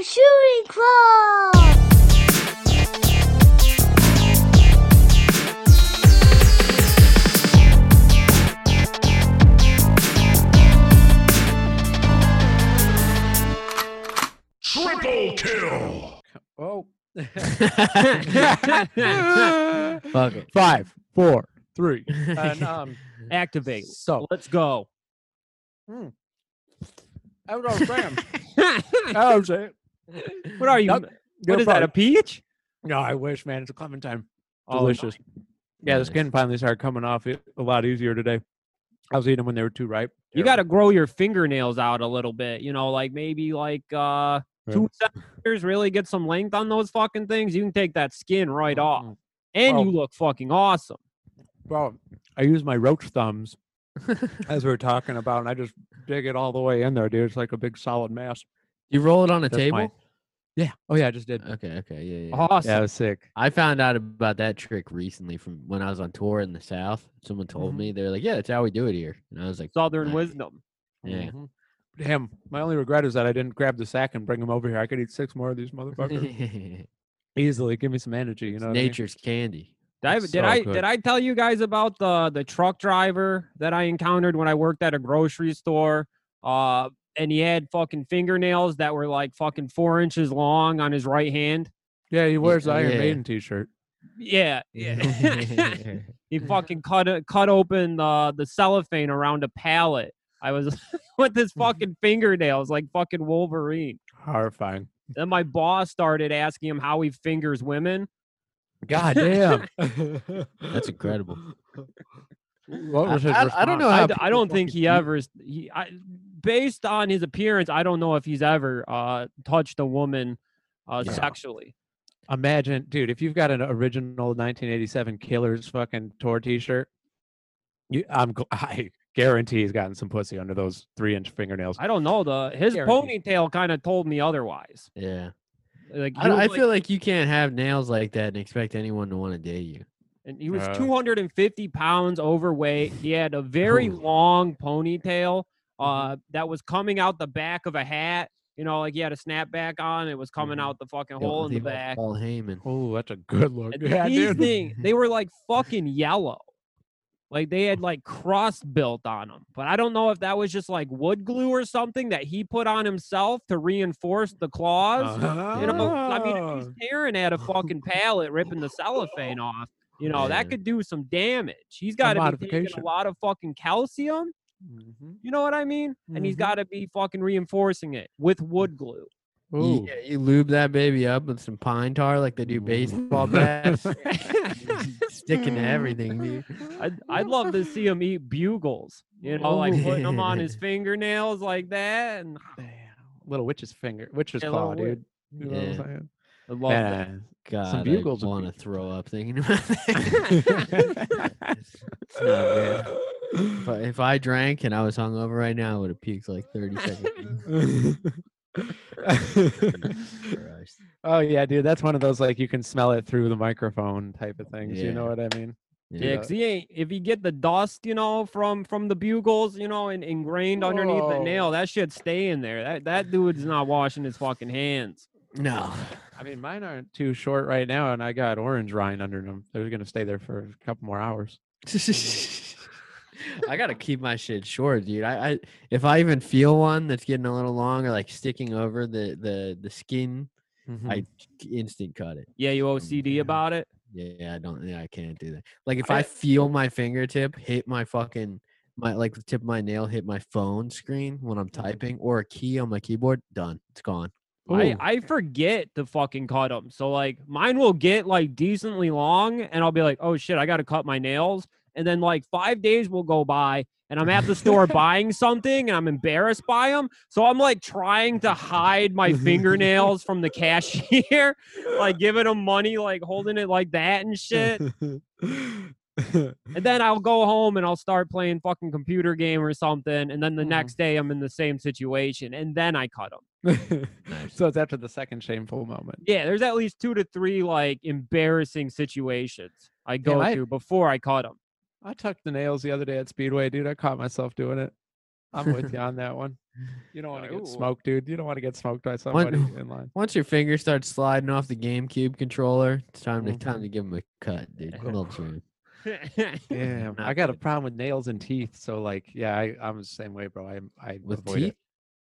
a shooting club. Triple kill! Oh. Fuck it. Five, four, three. And um, Activate. so Let's go. I was all saying. I was saying. What are you? Nope. What Good that? A peach? No, I wish, man. It's a clementine. Oh, Delicious. Yeah, the skin finally started coming off it a lot easier today. I was eating them when they were too ripe. You got to grow your fingernails out a little bit. You know, like maybe like uh two centimeters. Really get some length on those fucking things. You can take that skin right off, Mm. and Well- you look fucking awesome. Bro, I use my roach thumbs as we are talking about, and I just dig it all the way in there, dude. It's like a big solid mass. You roll it on a That's table? my- Yeah. Oh yeah, I just did. Okay, okay, yeah, yeah. Awesome. Yeah, it was sick. I found out about that trick recently from when I was on tour in the South. Someone told Mhm. me they were like, "Yeah, that's how we do it here," and I was like, Southern Nice. wisdom. "Yeah." Mhm. Damn, my only regret is that I didn't grab the sack and bring them over here. I could eat six more of these motherfuckers easily. Give me some energy, you know. what I mean? Nature's candy. Did I, That's did so I good. did I tell you guys about the the truck driver that I encountered when I worked at a grocery store? Uh, and he had fucking fingernails that were like fucking four inches long on his right hand. Yeah, he wears the oh, Iron yeah. Maiden t-shirt. Yeah, yeah. he fucking cut it, cut open the the cellophane around a pallet. I was with his mm-hmm. fucking fingernails like fucking Wolverine. Horrifying. Then my boss started asking him how he fingers women. God damn. That's incredible. What I- was his I- I don't know I, how d- I people don't think he ever s- he I, based on his appearance I don't know if he's ever uh touched a woman uh Yeah. sexually. Imagine, dude, if you've got an original 1987 Killers fucking tour T-shirt, you, I'm, gl- I guarantee he's gotten some pussy under those three-inch fingernails. I don't know the his Guaranteed. ponytail kind of told me otherwise. Yeah, Like I, he don't- was I like- feel like you can't have nails like that and expect anyone to want to date you. And he was Uh, 250 pounds overweight. He had a very Ooh. long ponytail Mm-hmm. uh that was coming out the back of a hat. You know, like he had a snapback on. It was coming Mhm. out the fucking Yo, hole in the back. Paul Heyman. Oh, that's a good look. And Yeah, these dude. thing, they were like fucking yellow. Like they had like cross built on them. But I don't know if that was just like wood glue or something that he put on himself to reinforce the claws. You know, I mean, if he's tearing at a fucking pallet, ripping the cellophane off, you know, Yeah. that could do some damage. He's got to be taking a lot of fucking calcium. Mhm. You know what I mean? And he's got to be fucking reinforcing it with wood glue. You, Ooh. yeah, you lube that baby up with some pine tar like they do baseball bats. Sticking to everything, dude. I'd, I'd love to see him eat bugles, you know, like putting them on his fingernails like that. And Damn. Little witch's finger, witch's Yeah, claw, little wit- dude. You know what I'm Yeah. Saying? I love that. Man, God, bugles I want to throw up thinking about that. It's not good. If I, if I drank and I was hungover right now, I would have puked like 30 seconds. Oh yeah, dude, that's one of those like you can smell it through the microphone type of things. You know what I mean? Yeah, Yeah. 'cause he ain't. If you get the dust, you know, from from the bugles, you know, and ingrained underneath the nail, that shit stay in there. That that dude's not washing his fucking hands. No. I mean, mine aren't too short right now, and I got orange rind under them. They're gonna stay there for a couple more hours. I gotta keep my shit short, dude. I, I if I even feel one that's getting a little long or like sticking over the the the skin, Mm-hmm. I instant cut it. Yeah, you OCD Yeah. about it. Yeah, I don't. Yeah, I can't do that. Like if I, I- feel my fingertip hit my fucking my like the tip of my nail hit my phone screen when I'm typing or a key on my keyboard, done. It's gone. I, Ooh. I forget to fucking cut them. So like mine will get like decently long, and I'll be like, oh shit, I got to cut my nails. And then like five days will go by, and I'm at the store buying something, and I'm embarrassed by them. So I'm like trying to hide my fingernails from the cashier, like giving them money, like holding it like that and shit. And then I'll go home and I'll start playing fucking computer game or something. And then the Mhm. next day I'm in the same situation, and then I cut them. So it's after the second shameful moment. Yeah, there's at least two to three like embarrassing situations I go I- through before I caught them. I tucked the nails the other day at Speedway, dude. I caught myself doing it. I'm with you on that one. You don't want to Ooh. get smoked, dude. You don't want to get smoked by somebody in line. Once your finger starts sliding off the GameCube controller, it's time to time mm-hmm. to give him a cut, dude. A little. Yeah, I got a problem with nails and teeth. So like, yeah, I, I'm the same way, bro. I I With avoid teeth? It.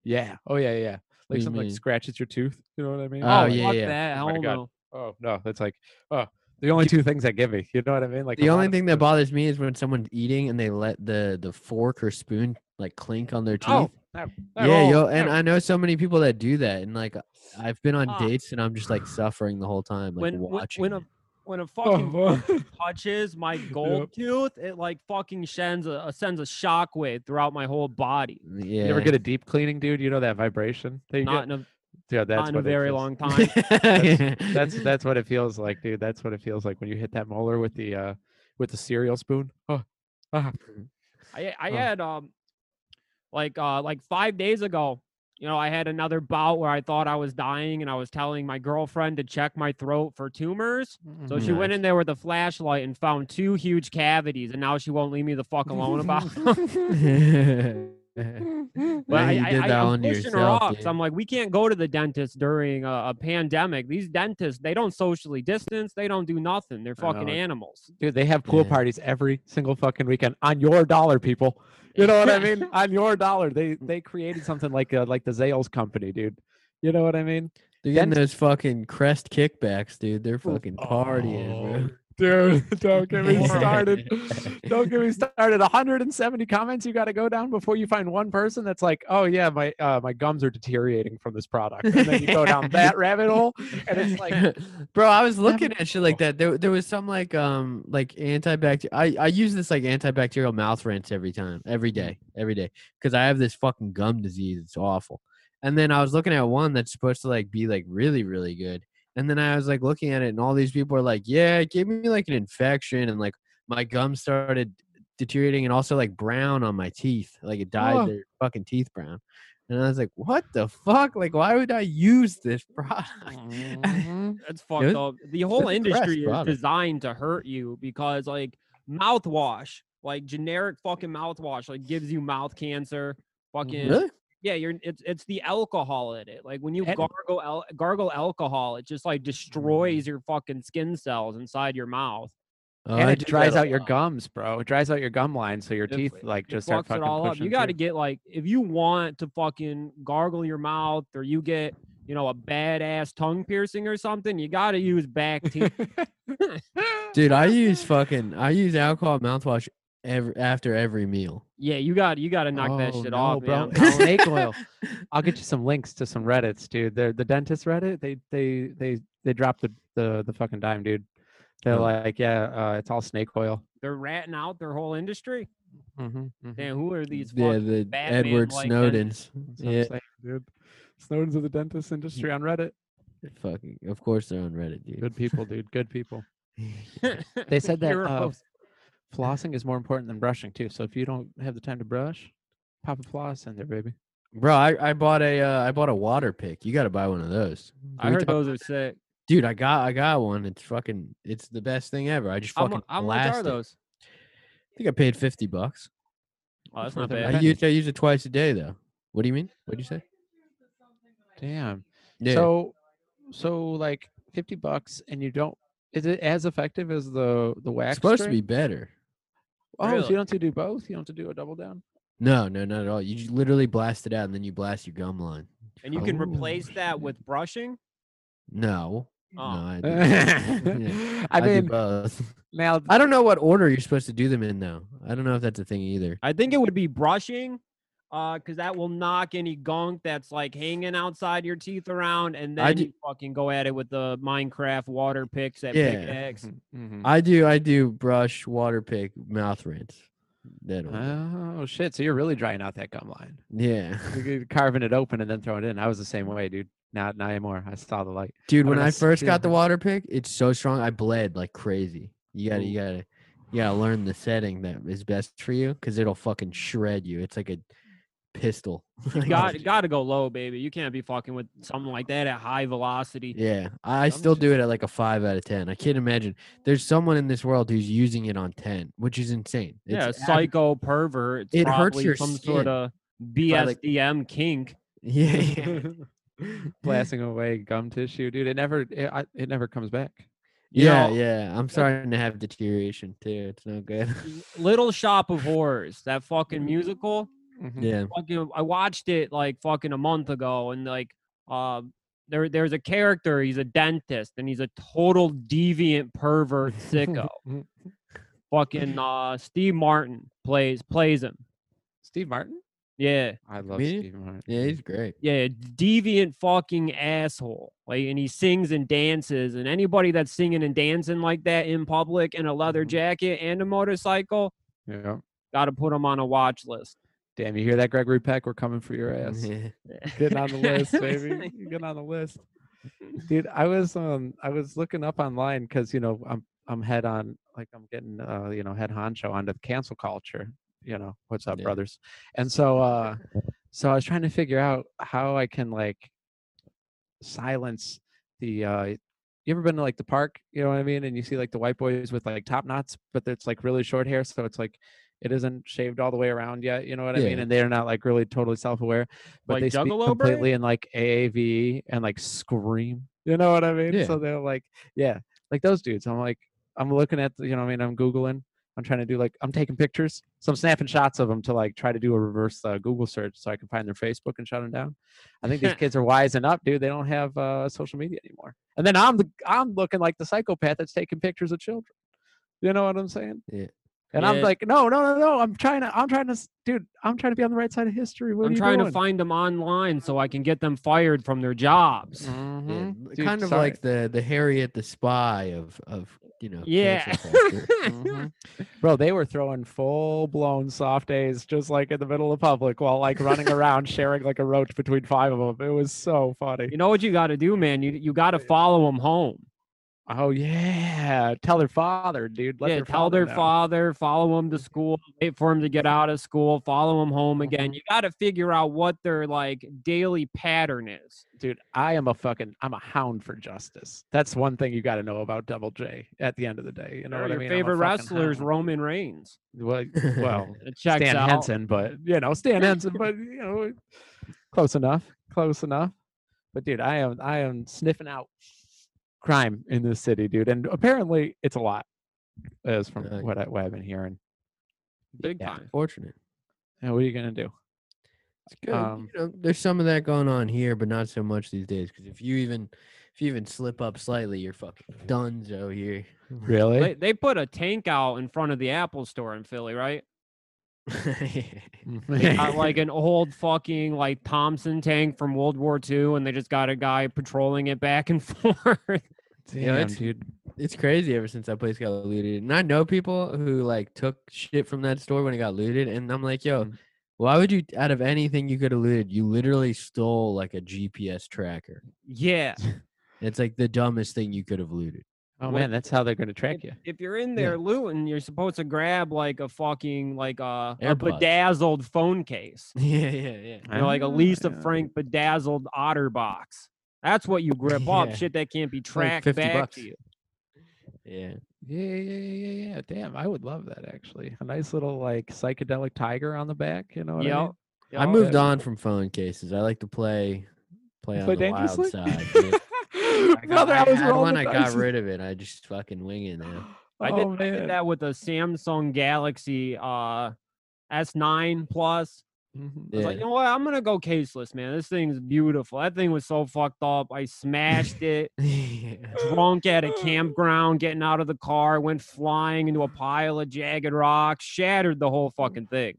Yeah. Oh yeah, yeah, yeah. do Like something like scratches your tooth. You know what I mean? Oh, oh, yeah, yeah. that. Oh my Hell God. no. Oh no, that's like oh the only two things that give me. You know what I mean? Like The only thing that bothers me is when someone's eating and they let the the fork or spoon like clink on their teeth. Oh, that- that yeah, yo, and that- I know so many people that do that, and like I've been on Ah. dates and I'm just like suffering the whole time, like when when, watching. when it. When a fucking oh, touches my gold tooth, it like fucking sends a, a sends a shockwave throughout my whole body. yeah, You ever get a deep cleaning, dude? You know that vibration that you Not get? in a Yeah, that's not in a what it very long time. That's that's what it feels like, dude. That's what it feels like when you hit that molar with the uh with the cereal spoon. Oh, ah. I I Oh. had um like uh like five days ago, you know, I had another bout where I thought I was dying and I was telling my girlfriend to check my throat for tumors. So mm-hmm. she went in there with a flashlight and found two huge cavities, and now she won't leave me the fuck alone about. them. But Man, I, you I, did I, that I'm one to pushing her yourself, off. 'cause dude. I'm like, we can't go to the dentist during a, a pandemic. These dentists, they don't socially distance. They don't do nothing. They're fucking animals. Dude, they have pool Yeah. parties every single fucking weekend on your dollar, people. You know what I mean? on your dollar. They they created something like uh, like the Zales company, dude. You know what I mean? They're getting Dent- those fucking crest kickbacks, dude. They're fucking partying, bro. Oh, Dude, don't get me started. don't get me started. 170 comments you got to go down before you find one person that's like, "Oh yeah, my uh, my gums are deteriorating from this product." And then you go down that rabbit hole and it's like bro i was looking at shit like that there, there was some like um like antibacterial I, I use this like antibacterial mouth rinse every time every day every day because i have this fucking gum disease it's awful and then i was looking at one that's supposed to like be like really really good and then i was like looking at it and all these people are like yeah it gave me like an infection and like my gums started deteriorating and also like brown on my teeth like it dyed Oh. their fucking teeth brown and i was like what the fuck like why would i use this product Mhm. That's fucked was- up. The whole industry is product. designed to hurt you because like mouthwash, like generic fucking mouthwash, like gives you mouth cancer. Fucking really yeah, you're it's it's the alcohol in it. Like when you And- gargle al- gargle alcohol, it just like mm. destroys your fucking skin cells inside your mouth. Oh, and I it dries out your lot. gums, bro. It dries out your gum line, so your It- teeth like it just start fucks it fucking all up. You got to get like if you want to fucking gargle your mouth or you get you know a badass tongue piercing or something, you got to use back teeth. Dude, I use fucking I use alcohol mouthwash every after every meal. yeah, you got you got to knock that Oh, shit no, off, bro. man. Snake oil. I'll get you some links to some Reddits, dude. They're the dentist Reddit. They they they they drop the the, the fucking dime, dude. They're Oh. like, yeah, uh, it's all snake oil. They're ratting out their whole industry. Mm-hmm, Damn, who are these? Yeah, the Edward Snowdens. That's what I'm Yeah, saying, dude. Snowden's of the dentist industry on Reddit. fucking. Of course they're on Reddit, dude. Good people, dude. Good people. They said that uh, Heroes. Flossing is more important than brushing too. So if you don't have the time to brush, pop a floss in there, baby. Bro, I, I bought a uh, I bought a water pick. You got to buy one of those. I Can we heard those are sick. Dude, I got I got one. It's fucking it's the best thing ever. I just How, fucking mu- how much are those? I think I paid 50 bucks. Oh, that's not it, I use I use it twice a day though. What do you mean? What do you say? Damn. Yeah. So, so like fifty bucks, and you don't. Is it as effective as the the wax? it's supposed to be better. Oh, so you don't have to do both. You don't have to do a double down. No, no, not at all. You just literally blast it out and then you blast your gum line. And you can Oh, replace that with brushing. No. Oh. No, I, do, yeah, I I do mean, both. now I don't know what order you're supposed to do them in though. I don't know if that's a thing either. I think it would be brushing, uh, because that will knock any gunk that's like hanging outside your teeth around, and I then do- you fucking go at it with the Minecraft water picks at Yeah. pickaxe. Mhm. I do I do brush, water pick, mouth rinse. That'll do. Oh shit! So you're really drying out that gum line. yeah. You're carving it open and then throwing it in. I was the same way, dude. Not not anymore. I saw the light. Dude, I when I first got the water pick, it's so strong. I bled like crazy. You gotta, you gotta, you gotta learn the setting that is best for you because it'll fucking shred you. It's like a pistol. Got got to go low, baby. You can't be fucking with something like that at high velocity. Yeah, I still do it at like a five out of ten. I can't imagine there's someone in this world who's using it on ten, which is insane. Yeah, It's ab- psycho pervert. It's it hurts your some skin. sort of like- BSDM kink. Yeah, yeah. blasting away gum tissue, dude. It never, it, I, it never comes back. You yeah, know- yeah. I'm starting to have deterioration too. It's no good. Little Shop of Horrors, that fucking Mm-hmm. musical. Mhm. yeah. Fucking, I watched it like fucking a month ago, and like, um, there there's a character. He's a dentist, and he's a total deviant pervert sicko. fucking uh, Steve Martin plays plays him. Steve Martin. Yeah, I love Comedian? Steve Martin. Yeah, he's great. yeah, deviant fucking asshole. Like, and he sings and dances, and anybody that's singing and dancing like that in public in a leather Mhm. jacket and a motorcycle, Yeah. got to put him on a watch list. Damn, you hear that, Gregory Peck? We're coming for your ass. Yeah. Getting on the list, baby. You get on the list, dude. I was um, I was looking up online because you know I'm I'm head on like I'm getting uh you know head honcho onto the cancel culture. You know what's up, Yeah. brothers? And so uh, so I was trying to figure out how I can like silence the uh you ever been to like the park you know what i mean and you see like the white boys with like top knots but it's like really short hair so it's like it isn't shaved all the way around yet you know what i mean and they're not like really totally self-aware but Like they speak Juggalo Braid? completely in like aav and like scream you know what i mean Yeah. so they're like yeah like those dudes i'm like i'm looking at the, you know what i mean i'm googling i'm trying to do like i'm taking pictures so i'm snapping shots of them to like try to do a reverse uh, google search so i can find their facebook and shut them down I think these kids are wising up, dude. They don't have uh, social media anymore. And then I'm the I'm looking like the psychopath that's taking pictures of children. You know what I'm saying? Yeah. And I'm like, no, no, no, no. I'm trying to, I'm trying to, dude. I'm trying to be on the right side of history. What I'm you trying doing? to find them online so I can get them fired from their jobs. Yeah, Mhm. Dude, kind of sorry. like the the Harriet the Spy of of you know. Yeah. cancel culture. Mhm. Bro, they were throwing full blown soft days just like in the middle of public while like running around sharing like a roach between five of them. It was so funny. You know what you got to do, man? You you got to follow them home. Oh yeah, tell their father, dude. Let yeah, their tell father their know. father, follow them to school, wait for them to get out of school, follow them home again. Mhm. You got to figure out what their like daily pattern is. dude i am a fucking i'm a hound for justice that's one thing you got to know about double j at the end of the day you know Sure, what your i mean favorite wrestler is. Roman Reigns. well, well stan out. Hansen but you know stan Hansen but you know close enough close enough but dude i am i am sniffing out crime in this city dude and apparently it's a lot as from Uh, what, I, what i've been hearing Big Yeah. time. Fortunate. and what are you gonna do It's good. Um, you know, there's some of that going on here, but not so much these days. Because if you even if you even slip up slightly, you're fucking donezo here. really They, they put a tank out in front of the Apple store in Philly, right? They got like an old fucking like Thompson tank from World War II, and they just got a guy patrolling it back and forth. Damn, Yeah, it's- dude it's crazy ever since that place got looted. And I know people who like took shit from that store when it got looted, and I'm like, yo, Mm. why would you? Out of anything you could have looted, you literally stole like a GPS tracker. yeah. It's like the dumbest thing you could have looted. oh What- man that's how they're gonna track you if you're in Yeah. there looting, you're supposed to grab like a fucking like a, a bedazzled phone case. yeah, yeah, yeah. You know, like a Lisa yeah. Frank bedazzled OtterBox. That's what you grip up. Yeah. Shit that can't be like tracked 50 back bucks. to you. Yeah. Yeah, yeah, yeah, yeah, yeah. Damn, I would love that actually. A nice little like psychedelic tiger on the back. You know what I Yep. mean? I moved Yeah. on from phone cases. I like to play play on Play the wild side. yeah. I, got, Brother, I, was had one. I got rid of it. I just fucking wing it now. I did, Oh, I did that with a Samsung Galaxy uh S9 Plus. Mhm. I was like, you know what? I'm gonna go caseless, man. This thing's beautiful. That thing was so fucked up. I smashed it. Yeah. drunk at a campground, getting out of the car, went flying into a pile of jagged rocks, shattered the whole fucking thing.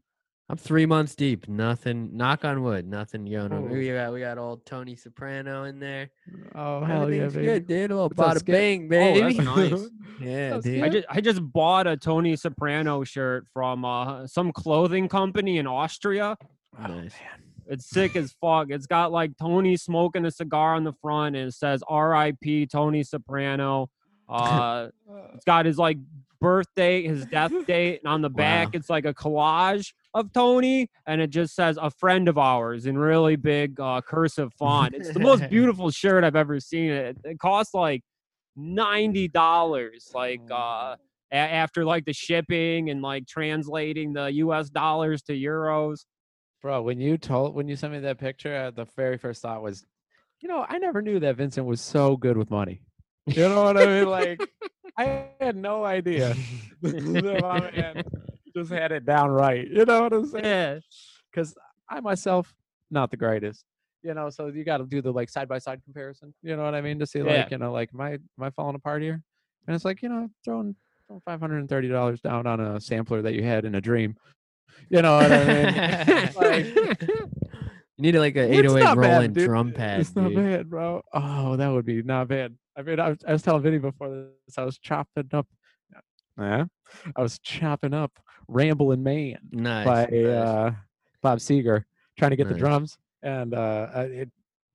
I'm three months deep. Nothing. Knock on wood. Nothing going. Oh. We got we got old Tony Soprano in there. Oh hell yeah, baby. good, dude. A little What's up, bada Skip? bang, Oh, baby. that's nice. yeah, That's dude. I just I just bought a Tony Soprano shirt from uh, some clothing company in Austria. Oh, Nice. man. It's sick as fuck. It's got like Tony smoking a cigar on the front and it says R.I.P. Tony Soprano. Uh, it's got his like birthday, his death date, and on the back Wow. it's like a collage of Tony, and it just says a friend of ours in really big uh, cursive font. It's the most beautiful shirt I've ever seen. It, it costs like ninety dollars, like uh, a- after like the shipping and like translating the U.S. dollars to euros. Bro, when you told when you sent me that picture, uh, the very first thought was, you know, I never knew that Vincent was so good with money. You know what I mean? Like, I had no idea. that my man just had it down right. You know what I'm saying? Yeah. Because I myself, not the greatest. You know, so you got to do the like side by side comparison. You know what I mean? To see like, Yeah. you know, like, am I am I falling apart here? And it's like, you know, throwing five hundred and thirty dollars down on a sampler that you had in a dream. You know what I mean? Like, you need like an 808 not bad, rolling drum pad. It's not dude. bad, bro. Oh, that would be not bad. I mean, I was, I was telling Vinny before this, I was chopping up. Yeah, I was chopping up "Rambling Man" Nice. by nice. uh, Bob Seger, trying to get the drums, and uh, I, it,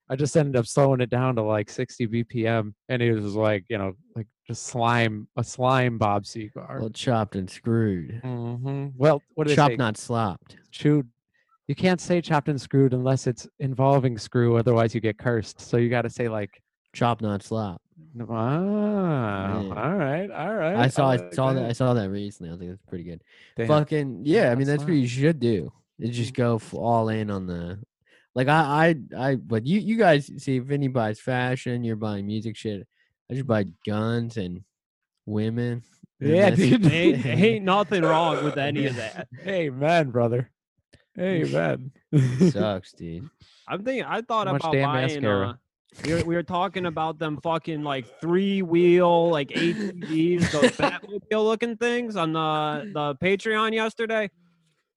I just ended up slowing it down to like 60 BPM, and it was like you know, like just slime, a slime Bob Seger. well, chopped and screwed. hmm Well, what do Chopped, not slopped. chewed. You can't say chopped and screwed unless it's involving screw, otherwise you get cursed. So you got to say like, Chopped, not slopped. Wow, Yeah. all right, all right. I saw, I like saw that. I saw that recently. I think that's pretty good. Damn. Fucking yeah. I mean, that's what you should do. Is just go all in on the. Like I, I, I. But you, you guys see, if any buys fashion, you're buying music shit. I just buy guns and women. Yeah, that's- dude. ain't, ain't nothing wrong with any of that. Amen, brother. Amen. sucks, dude. I'm thinking. I thought much about buying. mascara. Uh, we, were, we were talking about them fucking like three wheel like ATVs, those Batmobile looking things on the the Patreon yesterday.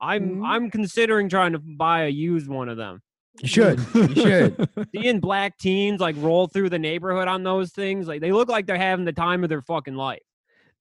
I'm Mhm. I'm considering trying to buy a used one of them. You should. You should. Seeing black teens like roll through the neighborhood on those things, like they look like they're having the time of their fucking life.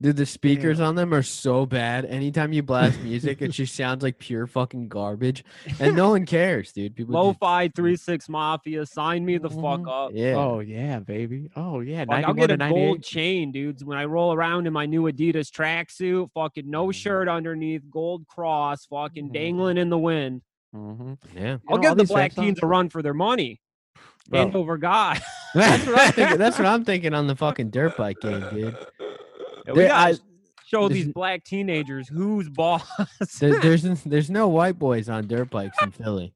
Dude, the speakers on them are so bad. Anytime you blast music, it just sounds like pure fucking garbage, and no one cares, dude. People just- Lo-fi three six mafia, sign me the fuck Mhm. up. yeah. Oh yeah, baby. Oh yeah. Like, I'll 91 get to a gold chain, dudes. When I roll around in my new Adidas tracksuit, fucking no Mhm. shirt underneath, gold cross, fucking Mhm. dangling in the wind. Mhm. yeah. I'll know, give the black teens a run for their money. Bro. Hand over God. That's what I'm thinking. That's what I'm thinking on the fucking dirt bike game, dude. We There- gotta I- show these black teenagers who's boss. There, there's there's no white boys on dirt bikes in Philly.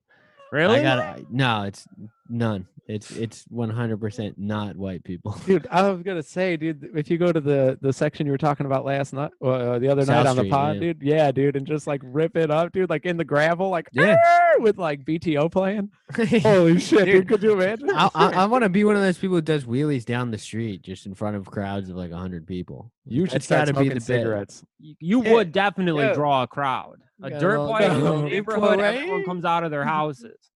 really? I got no. It's none. It's it's 100% not white people. Dude, I was gonna say, dude, if you go to the the section you were talking about last night, uh, the other South night on the pod, yeah. dude, yeah, dude, and just like rip it up, dude, like in the gravel, like Yeah. With like BTO playing. Holy shit, dude! Dude, Could you imagine? I, I, I want to be one of those people who does wheelies down the street just in front of crowds of like 100 people. you should That's start gotta be smoking the cigarettes. You, you Yeah, would definitely yeah. draw a crowd. A Got dirt bike in got the neighborhood, everyone comes out of their houses.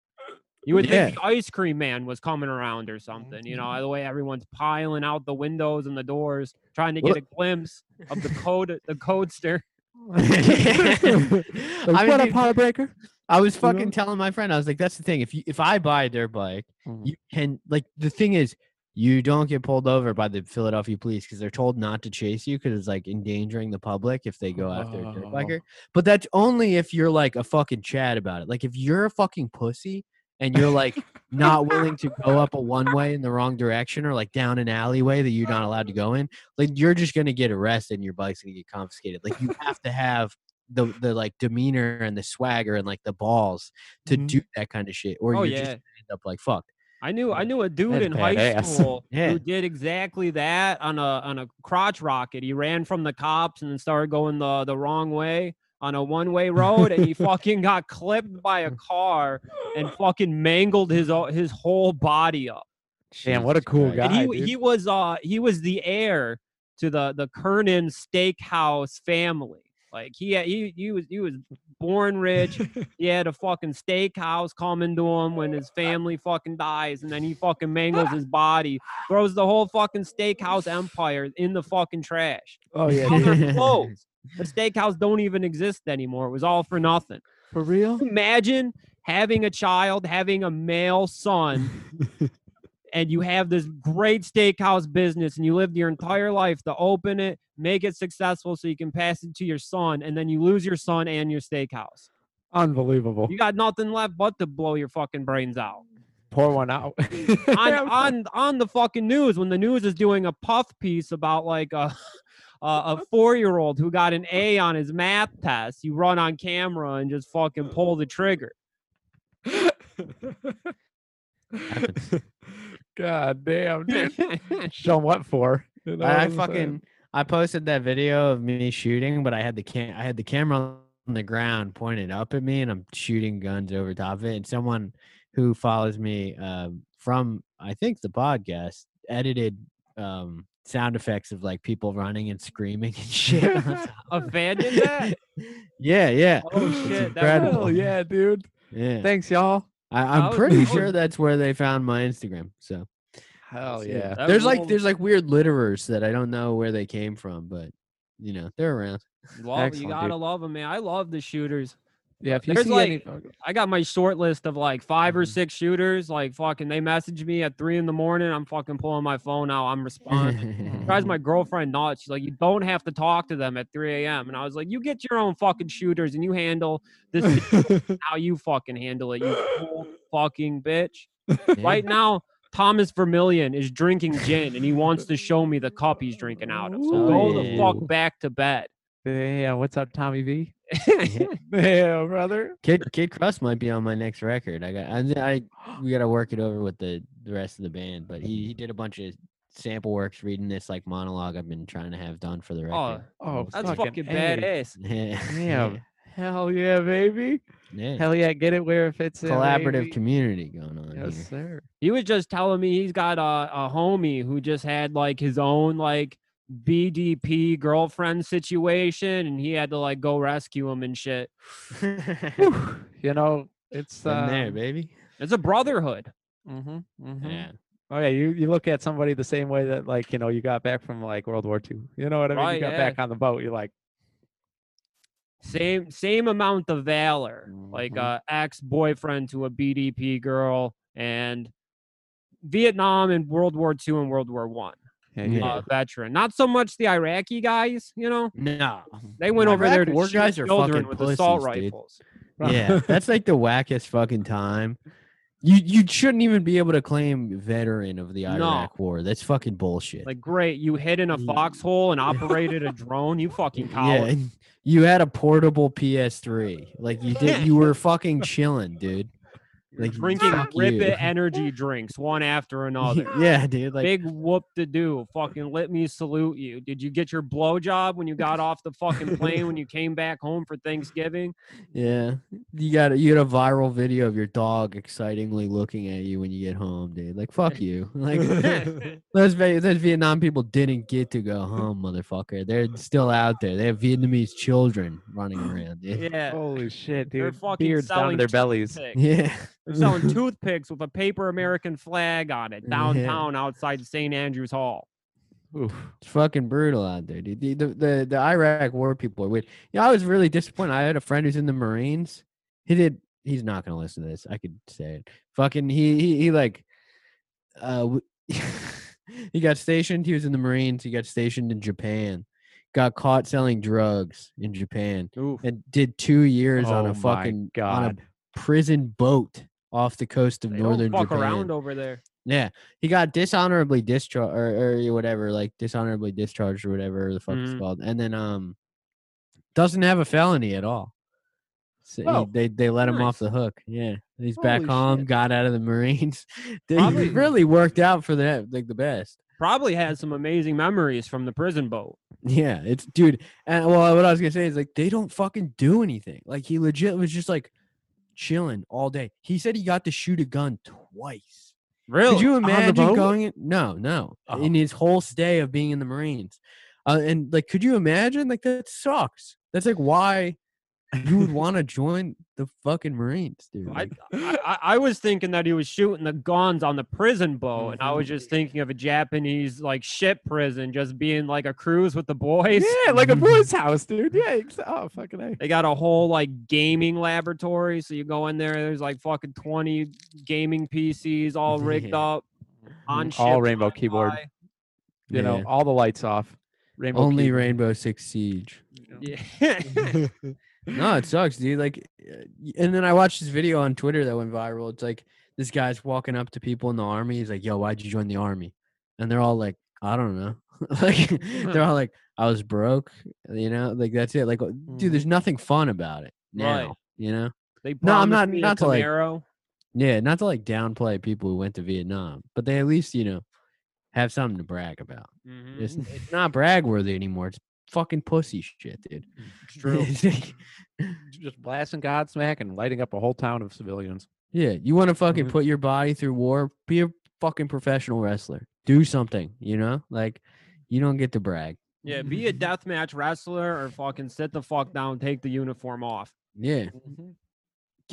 You would Yeah. think the ice cream man was coming around or something. You know, the way everyone's piling out the windows and the doors, trying to get a glimpse of the code, the codester. Like, I mean, what up, dude, heartbreaker? I was you know? fucking telling my friend, I was like, that's the thing. If you if I buy a dirt bike, Mhm. you can like the thing is you don't get pulled over by the Philadelphia police because they're told not to chase you because it's like endangering the public if they go after a dirt Oh. biker. But that's only if you're like a fucking Chad about it. Like if you're a fucking pussy and you're like not willing to go up a one way in the wrong direction or like down an alleyway that you're not allowed to go in, like you're just gonna get arrested and your bike's gonna get confiscated. Like you have to have the the like demeanor and the swagger and like the balls to Mhm. do that kind of shit, or Oh you're yeah, just end up like fucked. I knew I knew a dude That's in high badass. school Yeah. who did exactly that on a on a crotch rocket. He ran from the cops and then started going the the wrong way on a one way road, and he fucking got clipped by a car and fucking mangled his o- his whole body up. Damn, what a cool guy. and he dude. he was uh he was the heir to the the Kernan Steakhouse family. Like he had, he he was he was born rich. he had a fucking steakhouse coming to him when his family fucking dies, and then he fucking mangles his body, throws the whole fucking steakhouse empire in the fucking trash. oh yeah, All dude. their clothes. The steakhouse don't even exist anymore. It was all for nothing. for real. Imagine having a child, having a male son, and you have this great steakhouse business and you lived your entire life to open it, make it successful so you can pass it to your son, and then you lose your son and your steakhouse. Unbelievable. You got nothing left but to blow your fucking brains out. Pour one out. On on on the fucking news when the news is doing a puff piece about like a a, a four year old who got an A on his math test, you run on camera and just fucking pull the trigger. God damn, dude. Show 'em what for? You know I, I I'm fucking I posted that video of me shooting, but I had the cam I had the camera on the ground pointed up at me, and I'm shooting guns over top of it. And someone who follows me uh, from I think the podcast edited um, sound effects of like people running and screaming and shit. A fan did that? yeah, yeah. Oh shit! That incredible. Yeah, dude. Yeah. Thanks, y'all. I, I'm was- pretty sure that's where they found my Instagram. So Hell yeah. yeah. There's like there's like weird litterers that I don't know where they came from, but you know they're around. Love, you gotta dude. love them, man. I love the shooters. Yeah, if you There's see like- any I got my short list of like 5 or Mhm. six shooters. Like fucking, they message me at three in the morning. I'm fucking pulling my phone out. I'm responding. drives my girlfriend nuts. She's like, you don't have to talk to them at 3 a.m. And I was like, you get your own fucking shooters and you handle this how you fucking handle it, you fucking bitch. Right now, Thomas Vermillion is drinking gin and he wants to show me the cup he's drinking out of. So go the fuck back to bed. Yeah, what's up, Tommy V? Yeah, brother. Kid Kid Crust might be on my next record. I got I, I we got to work it over with the the rest of the band, but he he did a bunch of sample works reading this like monologue I've been trying to have done for the Oh, record. Oh, that's fucking fucking A. badass. Yeah. Damn. Hell yeah, baby. Yeah. Hell yeah, get it where it fits in. Collaborative baby. community going on Yes, here. sir. He was just telling me he's got a, a homie who just had like his own like BDP girlfriend situation and he had to like go rescue him and shit. You know, it's uh, there, baby. It's a brotherhood. Mm-hmm, mm-hmm. Yeah. Oh yeah, you, you look at somebody the same way that like you know you got back from like World War II. You know what I mean? Right, you got yeah. back on the boat. You're like, Same same amount of valor. Like Mhm. a ex boyfriend to a BDP girl and Vietnam and World War II and World War One. Yeah, Yeah. Uh, veteran. Not so much the Iraqi guys, you know. No. They went over there to war shoot guys are children fucking with assault pussies, dude. rifles. Yeah, that's like the wackest fucking time. You you shouldn't even be able to claim veteran of the No. Iraq war. That's fucking bullshit. Like, great, you hid in a foxhole and operated a drone. You fucking yeah, coward. and you had a portable PS3. Like you did you were fucking chilling, dude. You're Like drinking fuck rip you. it energy drinks one after another. yeah, dude. Like Big whoop to do. Fucking let me salute you. Did you get your blowjob when you got off the fucking plane when you came back home for Thanksgiving? yeah, you got a, you had a viral video of your dog excitingly looking at you when you get home, dude. Like fuck you. Like those those Vietnam people didn't get to go home, motherfucker. They're still out there. They have Vietnamese children running around. Dude. yeah. holy shit, They're dude! fucking Beards down to their bellies. toothpicks. Yeah. They're selling toothpicks with a paper American flag on it Yeah. downtown outside St. Andrews Hall. Oof. It's fucking brutal out there, dude. The, the the the Iraq war people are weird. Yeah, I was really disappointed. I had a friend who's in the Marines. He did. He's not gonna listen to this. I could say it. Fucking he he, he like, uh, w- he got stationed. He was in the Marines. He got stationed in Japan. Got caught selling drugs in Japan Oof. and did two years on Oh a my fucking on a prison boat off the coast of They northern don't fuck Japan. around over there. Yeah, he got dishonorably discharged or, or whatever, like dishonorably discharged or whatever the fuck it's Mhm. called, and then um doesn't have a felony at all. So he- Oh, they they let him off the hook. Yeah, he's back home, shit. got out of the Marines. They Probably- really worked out for that, like the best. Probably has some amazing memories from the prison boat. Yeah, it's dude. And well, what I was gonna say is like they don't fucking do anything. Like he legit was just like chilling all day. He said he got to shoot a gun twice. Really? Could you imagine going in? No, no. Oh. In his whole stay of being in the Marines, uh, and like, could you imagine? Like that sucks. That's like why you would want to join the fucking Marines, dude. I, I, I- was thinking that he was shooting the guns on the prison boat, and I was Mm-hmm. just thinking of a Japanese like ship prison, just being like a cruise with the boys. Yeah, like a boy's house, dude. Yeah. Oh, fucking a. They got a whole like gaming laboratory, so you go in there. There's like fucking twenty gaming PCs all rigged Yeah. up on Mhm. All rainbow keyboard. You know, all the lights off. Rainbow only keyboard. Rainbow Six Siege. Yeah. No, it sucks, dude. Like, uh, and then I watched this video on Twitter that went viral. It's like this guy's walking up to people in the army. He's like, "Yo, why'd you join the army?" And they're all like, "I don't know." like, they're all like, "I was broke," you know. Like that's it. Like, dude, there's nothing fun about it now. Right. You know. they No, I'm not- not to, like- Yeah, not to like downplay people who went to Vietnam, but they at least you know have something to brag about. Mhm. It's, it's not brag worthy anymore. It's fucking pussy shit, dude. It's true. Just blasting Godsmack and lighting up a whole town of civilians. yeah, you want to fucking Mhm. put your body through war? Be a fucking professional wrestler. Do something, you know? Like you don't get to brag. Yeah, be a deathmatch wrestler or fucking sit the fuck down, take the uniform off. Yeah,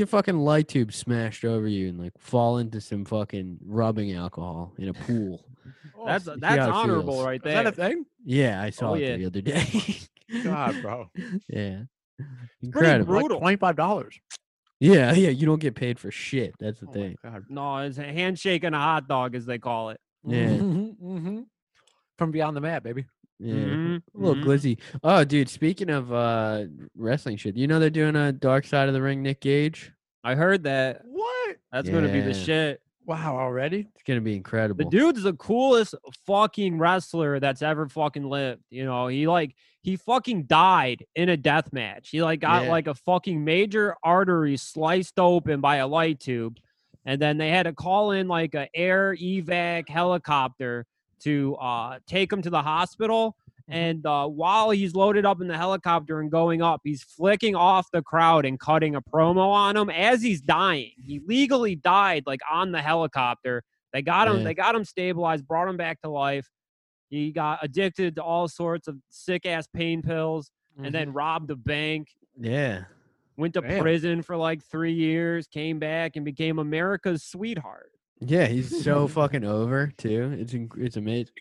get fucking light tube smashed over you and like fall into some fucking rubbing alcohol in a pool. That's that's how honorable feels. right Is that there. a thing? Yeah, I saw Oh, it yeah. the other day. God, bro. yeah, pretty incredible. brutal. Like twenty-five dollars. Yeah, yeah, you don't get paid for shit. That's the Oh thing. No, it's a handshake and a hot dog, as they call it. Yeah. hmm From beyond the mat, baby. Yeah. Mhm, A little mhm. glizzy. Oh, dude, speaking of uh wrestling shit, you know they're doing a Dark Side of the Ring Nick Gage? I heard that. What? That's gonna be the shit. Wow, already? It's gonna be incredible. The dude's the coolest fucking wrestler that's ever fucking lived. You know, he like he fucking died in a death match. He like got Yeah. like a fucking major artery sliced open by a light tube. And then they had to call in like a air evac helicopter to uh take him to the hospital. And uh, while he's loaded up in the helicopter and going up, he's flicking off the crowd and cutting a promo on him as he's dying. He legally died like on the helicopter. They got him. They got him stabilized, brought him back to life. He got addicted to all sorts of sick ass pain pills, and then robbed a bank. Yeah. Went to Damn. prison for like three years. Came back and became America's sweetheart. Yeah, he's so fucking over too. It's it's amazing.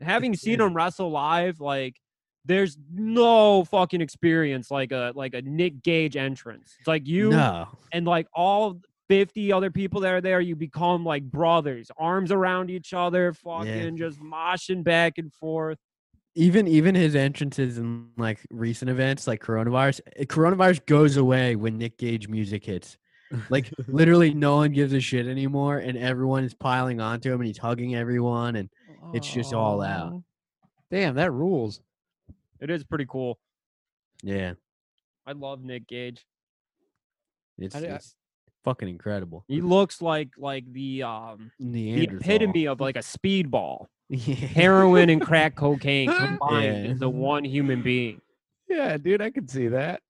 Having seen Yeah. him wrestle live, like there's no fucking experience like a like a Nick Gage entrance. It's like you No. and like all 50 other people that are there, you become like brothers, arms around each other, fucking just moshing back and forth. Even even his entrances in like recent events like coronavirus, eh, coronavirus goes away when Nick Gage music hits. Like literally no one gives a shit anymore and everyone is piling onto him and he's hugging everyone and It's just all out. Damn, that rules. It is pretty cool. yeah, I love Nick Gage. it's, I- I- it's fucking incredible. He looks like like the um the epitome of like a speedball. Yeah. Heroin and crack cocaine combined Yeah. into one human being. Yeah, dude, I could see that.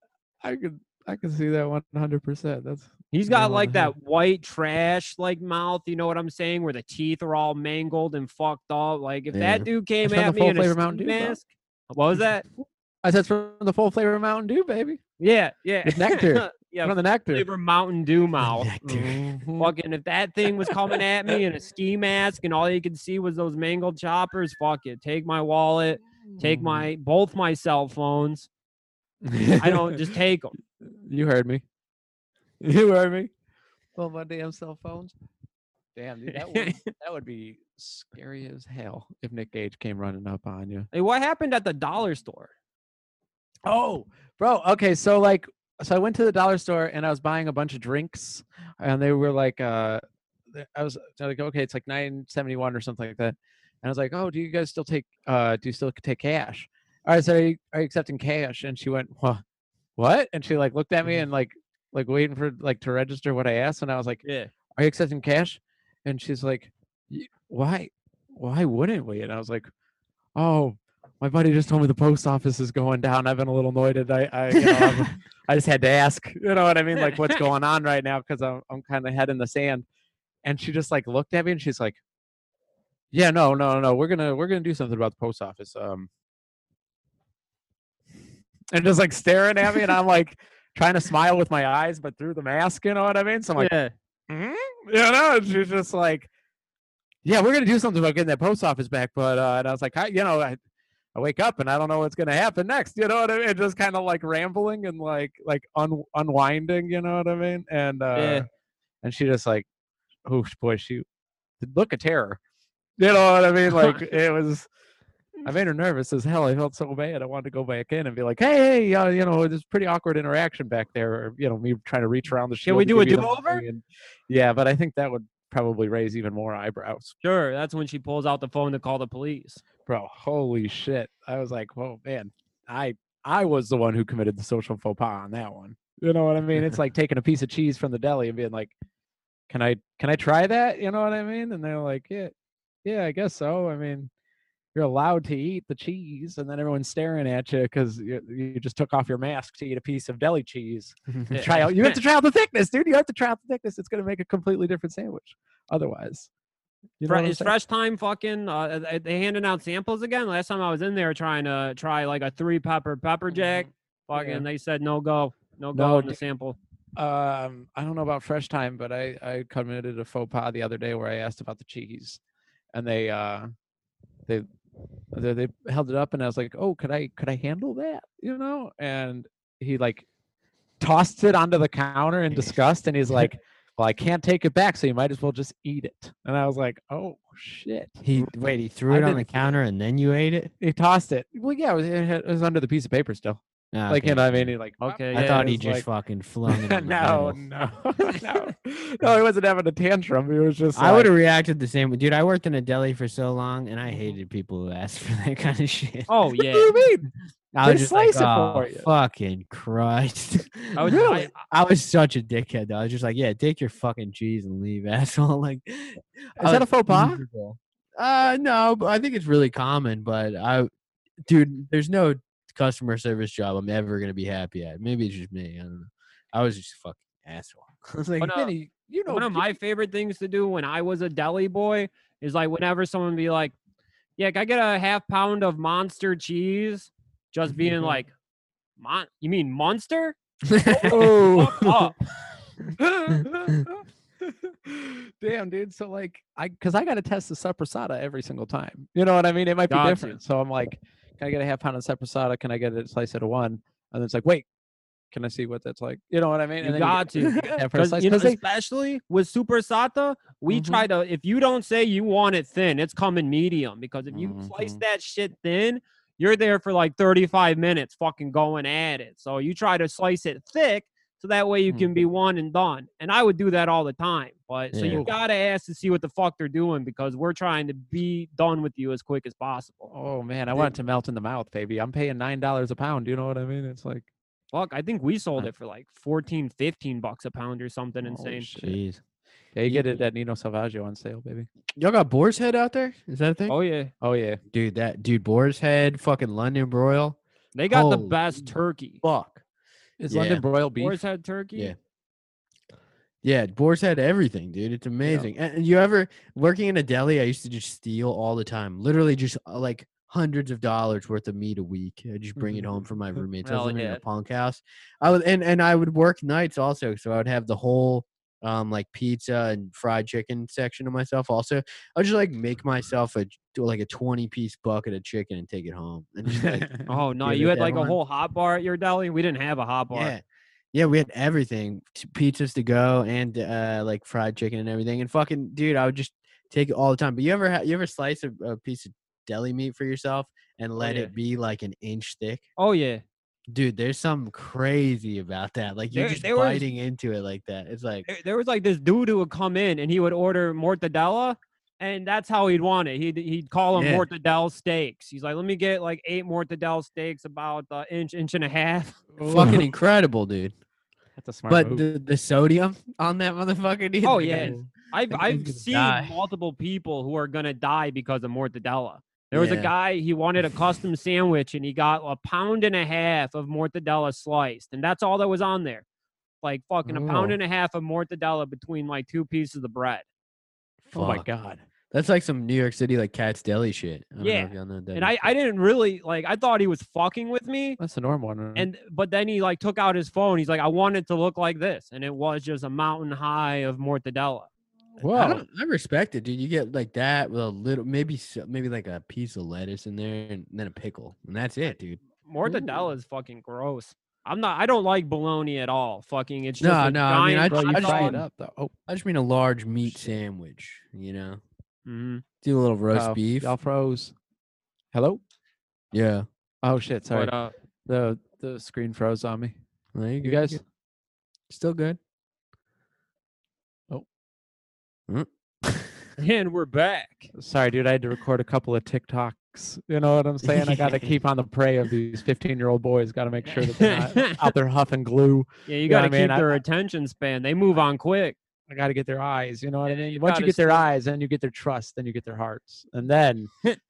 I could I could see that one hundred percent. That's He's got like the that white trash like mouth, you know what I'm saying, where the teeth are all mangled and fucked up. Like if Yeah. that dude came at me in full a Mountain Dew, mask, what was that? I said from the full flavor Mountain Dew, baby. Yeah, yeah, It's nectar. yeah, From the nectar. flavor Mountain Dew mouth. Mhm. Fucking if that thing was coming at me in a ski mask and all you could see was those mangled choppers, fuck it. Take my wallet, take my both my cell phones. I don't just take them. You heard me. You heard me. Well, my damn cell phones. Damn, dude, that would that would be scary as hell if Nick Gage came running up on you. Hey, what happened at the dollar store? Oh, bro. Okay, so like, so I went to the dollar store and I was buying a bunch of drinks, and they were like, uh, I was like, okay, it's like nine seventy one or something like that, and I was like, oh, do you guys still take, uh, do you still take cash? All right, so are you, are you accepting cash? And she went, what? What? And she like looked at me and like, like waiting for like to register what I asked, and I was like, Yeah. are you accepting cash? And she's like, why? Why wouldn't we? And I was like, oh, my buddy just told me the post office is going down. I've been a little annoyed. and I, I, you know, I just had to ask. You know what I mean? Like, what's going on right now? Because I'm, I'm kind of head in the sand. And she just like looked at me and she's like, yeah, no, no, no, we're gonna, we're gonna do something about the post office. Um, and just like staring at me, and I'm like trying to smile with my eyes, but through the mask. You know what I mean? So I'm like, yeah. "Mhm," you know, and she's just like, yeah, we're gonna do something about getting that post office back. But uh, and I was like, I, you know, I, I wake up and I don't know what's gonna happen next. You know what I mean? Just kind of like rambling and like like un- unwinding. You know what I mean? And uh, Yeah. and she just like, oh boy, she look of terror. You know what I mean? Like it was. I made her nervous as hell. I felt so bad. I wanted to go back in and be like, "Hey, hey, uh, you know, there's pretty awkward interaction back there." Or, you know, me trying to reach around the shield. we do a give do-over? and- Yeah, but I think that would probably raise even more eyebrows, Sure. That's when she pulls out the phone to call the police. bro. Holy shit! I was like, "Whoa, man!" I I was the one who committed the social faux pas on that one. You know what I mean? It's like taking a piece of cheese from the deli and being like, can I can I try that? You know what I mean? And they're like, yeah, yeah, I guess so. I mean, you're allowed to eat the cheese, and then everyone's staring at you because you, you just took off your mask to eat a piece of deli cheese. Try out. You have to try out the thickness, dude. You have to try out the thickness. It's gonna make a completely different sandwich. Otherwise, you know Fre- is fresh time fucking uh, they- handing out samples again last time i was in there trying to try like a three pepper pepper jack fucking Yeah. they said no go no go No, on the sample Um, I don't know about fresh time, but I I committed a faux pas the other day where I asked about the cheese, and they uh they they, they held it up, and I was like, oh, could I could I handle that? You know, and he like tossed it onto the counter in disgust, and he's like, well, I can't take it back, so you might as well just eat it. And I was like, oh shit. He wait, he threw I it on the counter and then you ate it. He tossed it. Well, yeah, it was, it was under the piece of paper still. Ah, Like okay. you know, what I mean, he like Okay, I yeah, thought he just like- fucking flung it. The no, no, no, no. He wasn't having a tantrum. He was just. I would have reacted the same dude. I worked in a deli for so long, and I Mm-hmm. hated people who asked for that kind of shit. oh yeah. What yeah do you mean? I They was just like, slice it oh, for you." fucking Christ. I was, Really? I, I was such a dickhead though. I was just like, yeah, take your fucking cheese and leave, asshole. Like, is Is that a faux pas? Uh, no, but I think it's really common. But I, dude, there's no customer service job I'm ever gonna be happy at. Maybe it's just me. I don't know. I was just a fucking asshole. I was like, But, uh, you know, one of my favorite things to do when I was a deli boy is like whenever someone would be like, "Yeah, can I get a half pound of monster cheese?" Just being like, "Mon, you mean monster?" Oh. Damn, dude. So like, I because I got to test the sopressata every single time. You know what I mean? It might be Got to. different. So I'm like, can I get a half pound of sopressata? Can I get a slice out of one? And then it's like, wait, can I see what that's like? You know what I mean? You got to. get first Because slice, you know, especially with sopressata, we Mhm. try to. If you don't say you want it thin, it's coming medium. Because if you slice Mhm. that shit thin, you're there for like 35 minutes, fucking going at it. So you try to slice it thick, so that way you can be mm-hmm. one and done. And I would do that all the time. But so Yeah. you gotta ask to see what the fuck they're doing because we're trying to be done with you as quick as possible. oh man, I want it to melt in the mouth, baby. I'm paying nine dollars a pound. Do You know what I mean? It's like Fuck, I think we sold it for like 14, 15 bucks a pound or something holy insane. shit. jeez. Yeah, you get it at Nino Salvaggio on sale, baby. Y'all got Boar's Head out there? Is that a thing? Oh yeah. Oh yeah. Dude, that dude, Boar's Head, fucking London broil. They got the best turkey. Fuck. Is Yeah. London broiled beef? Boar's head turkey. Yeah. Yeah, Boar's Head everything, dude. It's amazing. And and you ever working in a deli? I used to just steal all the time. Literally, just uh, like hundreds of dollars worth of meat a week. I just bring it home for my roommates. I was living in a punk house. I would and and I would work nights also, so I would have the whole um like pizza and fried chicken section of myself. Also, I just like make myself a do like a twenty piece bucket of chicken and take it home. And just like Oh no, you had like a whole hot bar at your deli. We didn't have a hot bar. Yeah. Yeah, we had everything. t- Pizzas to go and uh like fried chicken and everything. And fucking dude, I would just take it all the time. But you ever ha- you ever slice a, a piece of deli meat for yourself and let yeah. it be like an inch thick? Oh yeah. Dude, there's something crazy about that. Like you're There- just there was- biting into it like that. It's like There, there was like this dude who would come in and he would order mortadella, and that's how he'd want it. He'd he'd call them Yeah. mortadella steaks. He's like, let me get like eight mortadella steaks, about uh, inch inch and a half. fucking incredible, dude. That's a smart But move. the, the sodium on that motherfucker, dude. Oh, like, yeah. I- I've I've seen die. multiple people who are gonna die because of mortadella. There was a guy he wanted a custom sandwich and he got a pound and a half of mortadella sliced, and that's all that was on there. Like fucking a pound Oh. and a half of mortadella between like two pieces of bread. oh my god. That's like some New York City like Katz's Deli shit. I don't know Yeah, if know that And I, I didn't really like I thought he was fucking with me. That's the normal one. And but then he like took out his phone. He's like, I want it to look like this. And it was just a mountain high of mortadella. I, Whoa. don't, I respect it, dude. You get like that with a little, maybe maybe like a piece of lettuce in there, and then a pickle, and that's it, dude. Mortadella is fucking gross. I'm not I don't like bologna at all. Fucking it's just No, a no, I mean, I Bro, just- you just fry it up though. Oh, I just mean a large meat sandwich, you know. mm-hmm. Do a little roast oh, beef. Y'all froze. Hello. Yeah. Oh shit. Sorry. But uh the the screen froze on me. There you, You guys. still good. Mm. and we're back. Sorry, dude. I had to record a couple of TikToks. You know what I'm saying? I got to keep on the prey of these 15 year old boys. Got to make sure that they're not out there huffing glue. Yeah, you gotta I mean, keep I- their I- attention span. They move on quick. I got to get their eyes. You know what I mean? Once you get their eyes, then you get their trust, then you get their hearts, and then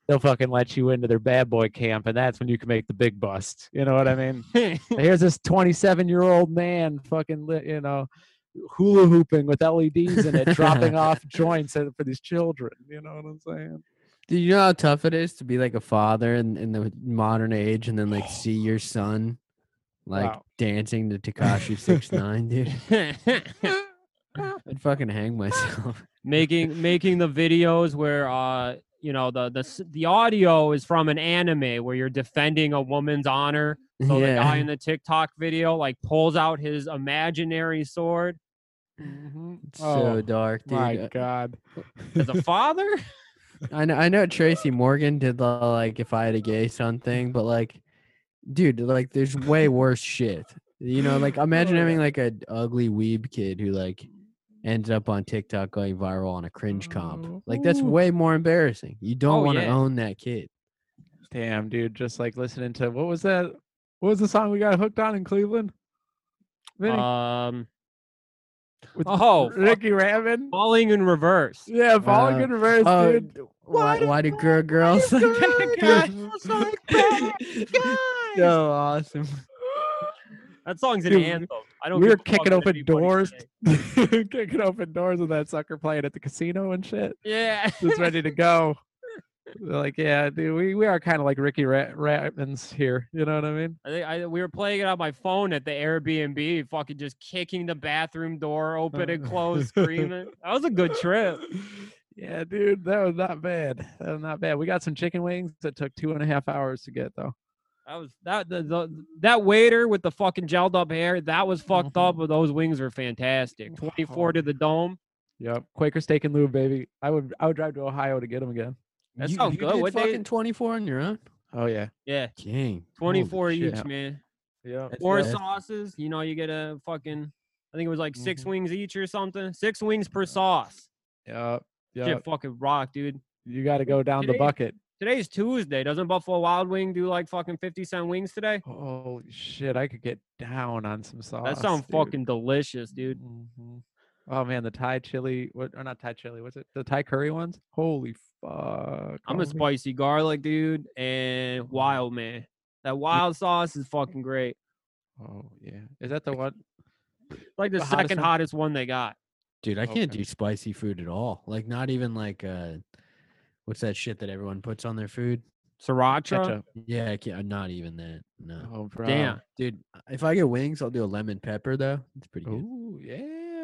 they'll fucking let you into their bad boy camp, and that's when you can make the big bust. You know what I mean? Here's this 27 year old man fucking, you know, hula hooping with LEDs in it, dropping off joints for these children. You know what I'm saying? Do you know how tough it is to be like a father in, in the modern age and then like see your son like Wow. dancing to Tekashi Six Nine, dude? I'd fucking hang myself. making making the videos where uh you know the the the audio is from an anime where you're defending a woman's honor. So the guy in the TikTok video like pulls out his imaginary sword It's so dark, dude. Oh my Uh, God. as a father. I know I know Tracy Morgan did the like if I had a gay son thing, but like dude, like there's way worse shit. You know, like imagine Oh, having like a ugly weeb kid who like ends up on TikTok going viral on a cringe comp. Like that's way more embarrassing. You don't Oh, want to yeah. own that kid. Damn, dude. Just like listening to what was that? What was the song we got hooked on in Cleveland? Vinny, Um, with oh, fuck. Ricky Rabbit. falling in reverse. Yeah, falling Uh, in reverse, Oh, dude. d- why, why do girl girls like girls like so awesome. That song's an Dude, anthem. I don't. we give were kicking open doors, kicking open doors with that sucker playing at the casino and shit. Yeah. Just ready to go. We're like, yeah, dude, we, we are kind of like Ricky Ra- Rabbins here. You know what I mean? I think I, we were playing it on my phone at the Airbnb, fucking just kicking the bathroom door open and closed, screaming. That was a good trip. Yeah, dude, that was not bad. That was not bad. We got some chicken wings that took two and a half hours to get though. That was that the, the that waiter with the fucking gelled up hair. That was fucked up, mm-hmm. but those wings were fantastic. Twenty four to the dome. Yep, Quaker Steak and Lube, baby. I would I would drive to Ohio to get them again. That you, sounds you good. did What day- fucking 24 on your own? Oh yeah. Yeah, King. 24 Holy four shit. each, man. Yeah. Four bad. sauces. You know, you get a fucking. I think it was like 6 Mhm. wings each or something. Six wings per sauce. Yep. Shit, Yep. fucking rock, dude. You got to go down the bucket. Today's Tuesday. Doesn't Buffalo Wild Wing do like fucking fifty cent wings today? Holy shit! I could get down on some sauce. That sounds dude. fucking delicious, dude. Mhm. Oh man, the Thai chili, what or not Thai chili? What's it? The Thai curry ones? Holy fuck! I'm a spicy garlic dude and wild man. That wild sauce is fucking great. Oh yeah, is that the one? Like the, The second one? hottest one they got. Dude, I can't Okay. do spicy food at all. Like not even like uh what's that shit that everyone puts on their food? Sriracha. Ketchup. Yeah, I can't not even that. No. Oh, bro. Damn. Dude, if I get wings, I'll do a lemon pepper though. It's pretty good. Ooh, yeah,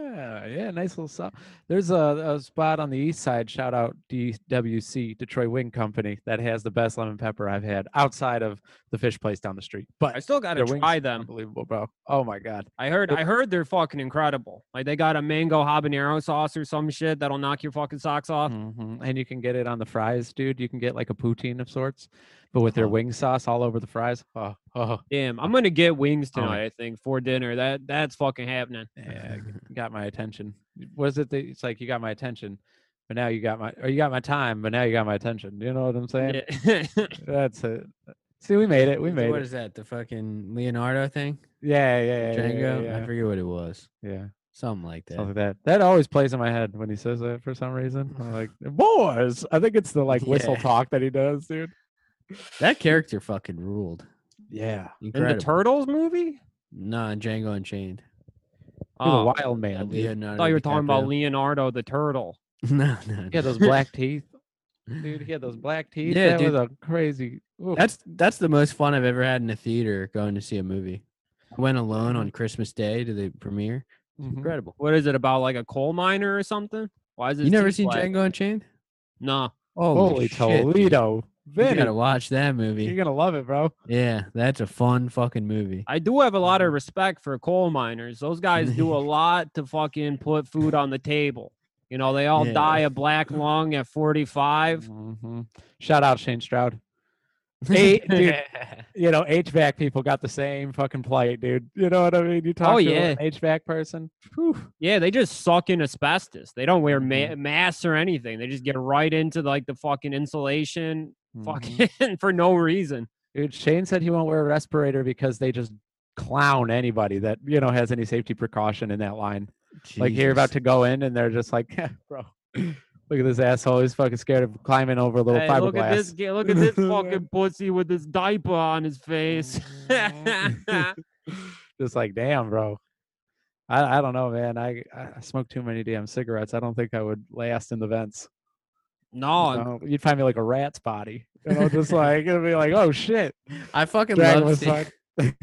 yeah, yeah, nice little sauce. There's a, a spot on the east side. Shout out DWC Detroit Wing Company that has the best lemon pepper I've had outside of the fish place down the street. But I still gotta try them. Unbelievable, bro. Oh my god. I heard I heard they're fucking incredible. Like they got a mango habanero sauce or some shit that'll knock your fucking socks off. Mhm. And you can get it on the fries, dude. You can get like a poutine of sorts, but with their Huh. wing sauce all over the fries. Oh, oh, Damn, I'm gonna get wings Oh tonight. I think for dinner. That that's fucking happening. yeah, got my attention. Was it? The, it's like you got my attention, but now you got my, or you got my time, but now you got my attention. You know what I'm saying? Yeah. That's it. See, we made it. We made what it. is that? The fucking Leonardo thing? Yeah, yeah, yeah, yeah, Django? yeah, I forget what it was. yeah. Something like that. Something like that. That always plays in my head when he says that for some reason. I'm like, boys. I think it's the like whistle Yeah. talk that he does, dude. That character fucking ruled. Yeah. In the Turtles movie? Nah, Django Unchained. He was a Oh, wild man. dude. I Leonardo thought you were talking about Leonardo the turtle. no, no. He had those black teeth. Dude, he had those black teeth. Yeah, that dude. was a crazy. oof. That's that's the most fun I've ever had in a theater going to see a movie. I went alone Mm-hmm. on Christmas Day to the premiere. Mhm. Incredible. What is it about? Like a coal miner or something? Why is it? You never seen Django Unchained? No. Holy shit, dude. Toledo. You gotta watch that movie. you're gonna love it, bro. Yeah, that's a fun fucking movie. I do have a lot Mm-hmm. of respect for coal miners. Those guys do a lot to fucking put food on the table. You know, they all Yeah. die of black lung at 45. Mhm. Shout out Shane Stroud. Hey, dude, you know, HVAC people got the same fucking plight, dude. You know what I mean? You talk to yeah. an HVAC person. Whew. Yeah, they just suck in asbestos. They don't wear ma- Mhm. masks or anything. They just get right into like the fucking insulation, Mhm. fucking for no reason. Dude, Shane said he won't wear a respirator because they just clown anybody that you know has any safety precaution in that line. Like you're about to go in and they're just like, bro, look at this asshole. He's fucking scared of climbing over a little Hey, fiberglass. look at this look at this fucking pussy with this diaper on his face. just like, damn, bro. I, I don't know, man. I, I smoke too many damn cigarettes. I don't think I would last in the vents. No, you know? You'd find me like a rat's body. You know, just like it'd be like, oh shit. I fucking Dragon love seeing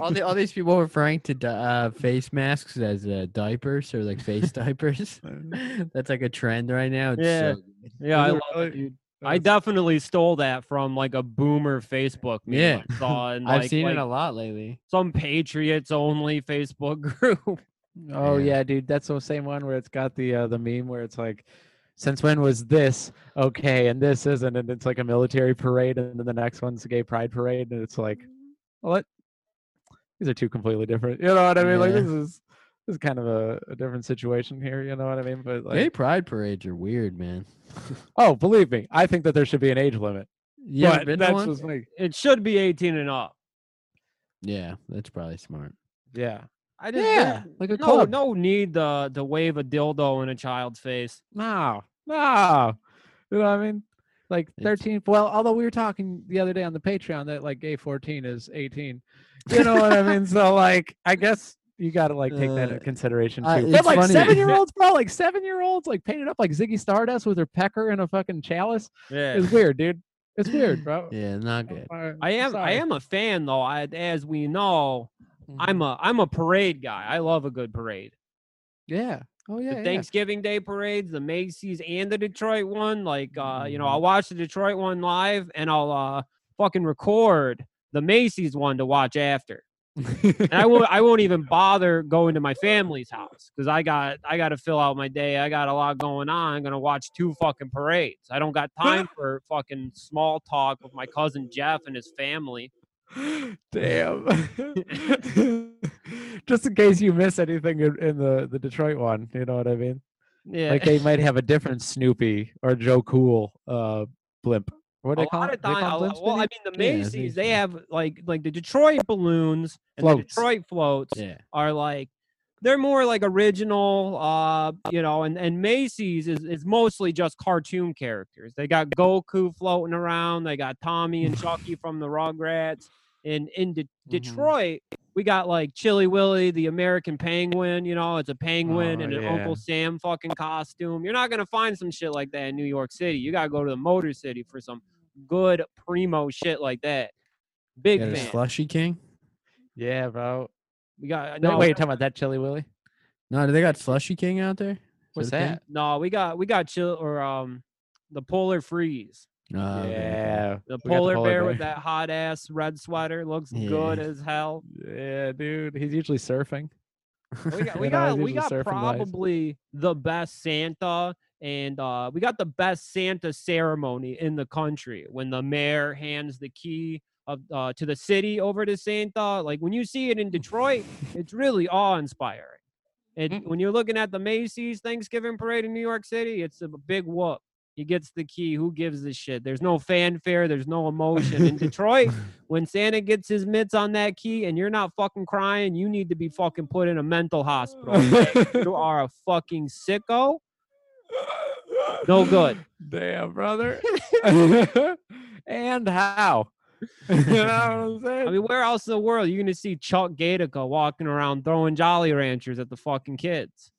all the all these people referring to uh, face masks as uh, diapers or like face diapers. That's like a trend right now. It's Yeah. so yeah, I love it. I definitely stole that from like a boomer Facebook meme Yeah. I saw, and I've seen like it a lot lately. some Patriots only Facebook group. Oh Yeah. yeah, dude, that's the same one where it's got the uh, the meme where it's like, since when was this okay and this isn't, and it's like a military parade, and then the next one's a gay pride parade, and it's like, mm-hmm. what? These are two completely different. You know what I mean? Like this is this is kind of a, a different situation here. You know what I mean? But like, Gay pride parades are weird, man. oh, believe me, I think that there should be an age limit. yeah but that's one? just me. It should be 18 and up. Yeah, that's probably smart. Yeah. I just Yeah, like a no club. no need to to wave a dildo in a child's face. No, no. You know what I mean? Like It's- 13. Well, although we were talking the other day on the Patreon that like gay 14 is 18. You know what I mean? So like, I guess you got to like take that Uh, into consideration too. I- but like funny- seven year olds, bro, like seven year olds, like painted up like Ziggy Stardust with her pecker in a fucking chalice. Yeah. It's weird, dude. It's weird, bro. Yeah, not good. Uh, I am I am a fan though. I, as we know, Mhm. I'm a I'm a parade guy. I love a good parade. Yeah. Oh yeah. the yeah. Thanksgiving Day parades, the Macy's and the Detroit one. Like uh, you know, Mhm. I'll watch the Detroit one live and I'll uh fucking record the Macy's one to watch after. And I won't I won't even bother going to my family's house because I got I got to fill out my day. I got a lot going on. I'm gonna watch two fucking parades. I don't got time for fucking small talk with my cousin Jeff and his family. Damn. Just in case you miss anything in, in the the Detroit one, you know what I mean? Yeah. Like they might have a different Snoopy or Joe Cool uh blimp. What do a they call lot it? of time, call a them lo- well, I mean, the Macy's think they so. have like like the Detroit balloons and the Detroit floats Yeah. are like they're more like original, uh, you know, and and Macy's is is mostly just cartoon characters. They got Goku floating around. They got Tommy and Chucky from the Rugrats. And in De- Mhm. Detroit, we got like Chilly Willy, the American Penguin. You know, it's a penguin Oh, in an yeah. Uncle Sam fucking costume. You're not gonna find some shit like that in New York City. You gotta go to the Motor City for some good primo shit like that. Big Got a fan. slushy king? Yeah, bro. We got No, no, wait, you talking about that Chilly Willy? No, do they got slushy king out there? Is What's a thing? that? no, we got we got chill or um the polar freeze. Oh, okay, okay. yeah. The we the polar, polar bear, with that hot ass red sweater looks good as hell. Yeah, dude. He's usually surfing. We got we You know, got we got surfing the probably the best Santa and uh we got the best Santa ceremony in the country when the mayor hands the key of uh to the city over to Santa. Like when you see it in Detroit, it's really awe-inspiring. And Mm. when you're looking at the Macy's Thanksgiving parade in New York City, it's a big whoop. He gets the key. Who gives a shit? There's no fanfare. There's no emotion. In Detroit, when Santa gets his mitts on that key and you're not fucking crying, you need to be fucking put in a mental hospital. you are a fucking sicko. No good. Damn, brother. and how? you know what I'm saying? I mean, where else in the world are you gonna see Chuck Gaidica walking around throwing Jolly Ranchers at the fucking kids?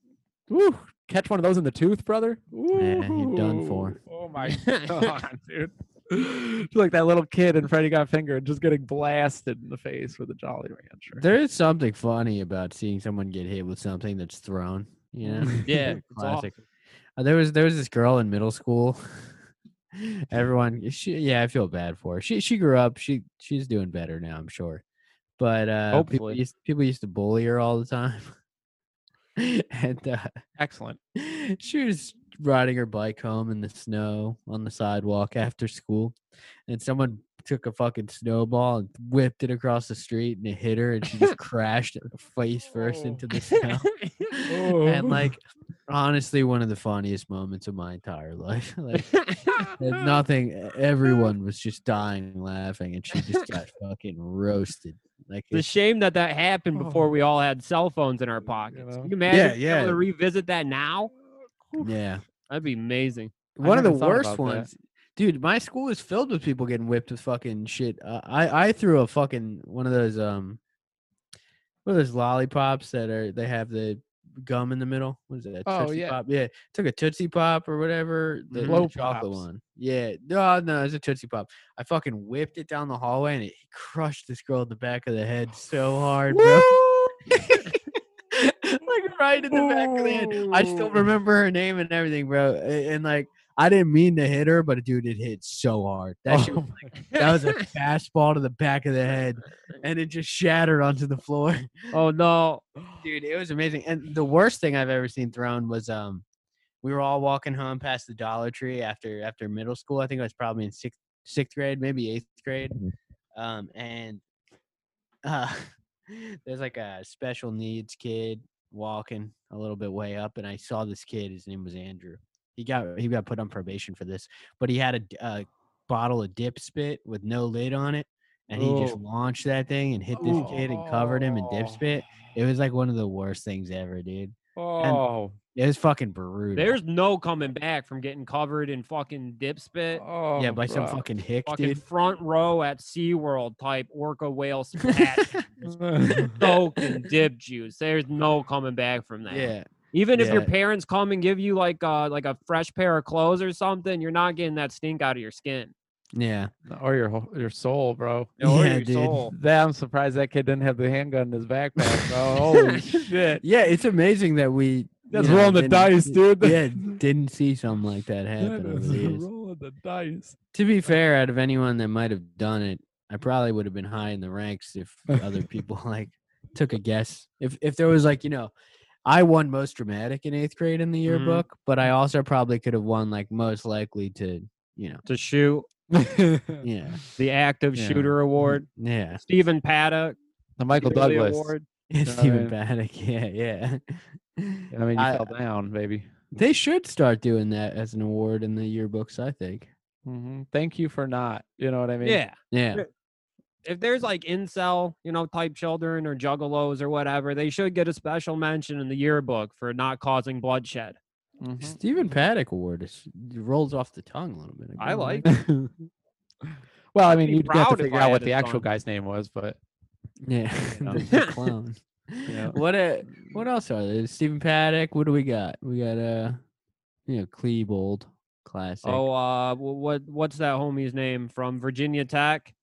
Woo, catch one of those in the tooth, brother. Yeah, you're done for. Oh my god, dude. Just like that little kid in Freddy Got Fingered just getting blasted in the face with a Jolly Rancher. There is something funny about seeing someone get hit with something that's thrown. You know, Yeah, it's awful. classic. Uh, there was there was this girl in middle school. Everyone, she yeah, I feel bad for her. She she grew up. She she's doing better now, I'm sure. But uh, people used people used to bully her all the time. and uh, Excellent. she was riding her bike home in the snow on the sidewalk after school, and someone took a fucking snowball and whipped it across the street and it hit her, and she just crashed face first into the snow. Oh. and like, honestly, one of the funniest moments of my entire life. like, nothing. Everyone was just dying laughing, and she just got fucking roasted. Like It's a it's- shame that that happened oh. before Oh. we all had cell phones in our You pockets. know? Can you imagine being able yeah. to revisit that now? yeah. That'd be amazing. One of the worst ones that. Dude, my school is filled with people getting whipped with fucking shit. Uh, I I threw a fucking one of those um what are those lollipops that are they have the gum in the middle? What is that? Oh, Tootsie yeah. Pop? Yeah. Took a Tootsie Pop or whatever. The, the Blow chocolate Pops. one. Yeah. No, no, it's a Tootsie Pop. I fucking whipped it down the hallway and it crushed this girl in the back of the head so hard, bro. like right in the back of the head. I still remember her name and everything, bro. A- And, like, I didn't mean to hit her, but dude, it hit so hard. That Oh was- that was a fastball to the back of the head, and it just shattered onto the floor. Oh no. Dude, it was amazing. And the worst thing I've ever seen thrown was um, we were all walking home past the Dollar Tree after after middle school. I think I was probably in sixth sixth grade, maybe eighth grade. Um, and uh, there's like a special needs kid walking a little bit way up, and I saw this kid. His name was Andrew. He got he got put on probation for this, but he had a bottle of dip spit with no lid on it, and he just launched that thing and hit this kid and covered him in dip spit. It was like one of the worst things ever, dude. Oh, It was fucking brutal. There's no coming back from getting covered in fucking dip spit. oh yeah, by some fucking hick, Fucking dude. front row at SeaWorld type orca whale splash. soaked in dip juice. There's no coming back from that. Yeah, Even if your parents come and give you like uh like a fresh pair of clothes or something, you're not getting that stink out of your skin. yeah. or your your soul, bro. Or Yeah, your dude. soul. That I'm surprised that kid didn't have the handgun in his backpack, bro. Holy shit! Yeah, it's amazing that we you That's know, rolling the dice, dude. Yeah, didn't see something like that happen That over is the years. rolling the dice. To be fair, out of anyone that might have done it, I probably would have been high in the ranks if other people like took a guess. If if there was like you know, I won most dramatic in eighth grade in the yearbook, but I also probably could have won like most likely to you know To shoot yeah the active Yeah. shooter award. yeah Stephen Paddock. the Michael Billy Douglas. Award. Stephen mean? Paddock yeah yeah. I mean, you I- fell down, baby. They should start doing that as an award in the yearbooks. I think. hmm Thank you for not. You know what I mean? Yeah. Yeah. If there's like incel, you know, type children or juggalos or whatever, they should get a special mention in the yearbook for not causing bloodshed. Mhm. Stephen Paddock Award is rolls off the tongue a little bit. I kinda like well, I mean, you'd have to figure out what the actual son. guy's name was, but Yeah, know. the, the clown. Yeah. What uh what else are there? Stephen Paddock. What do we got? We got uh, you know, Klebold, classic. Oh, uh, what what's that homie's name from Virginia Tech?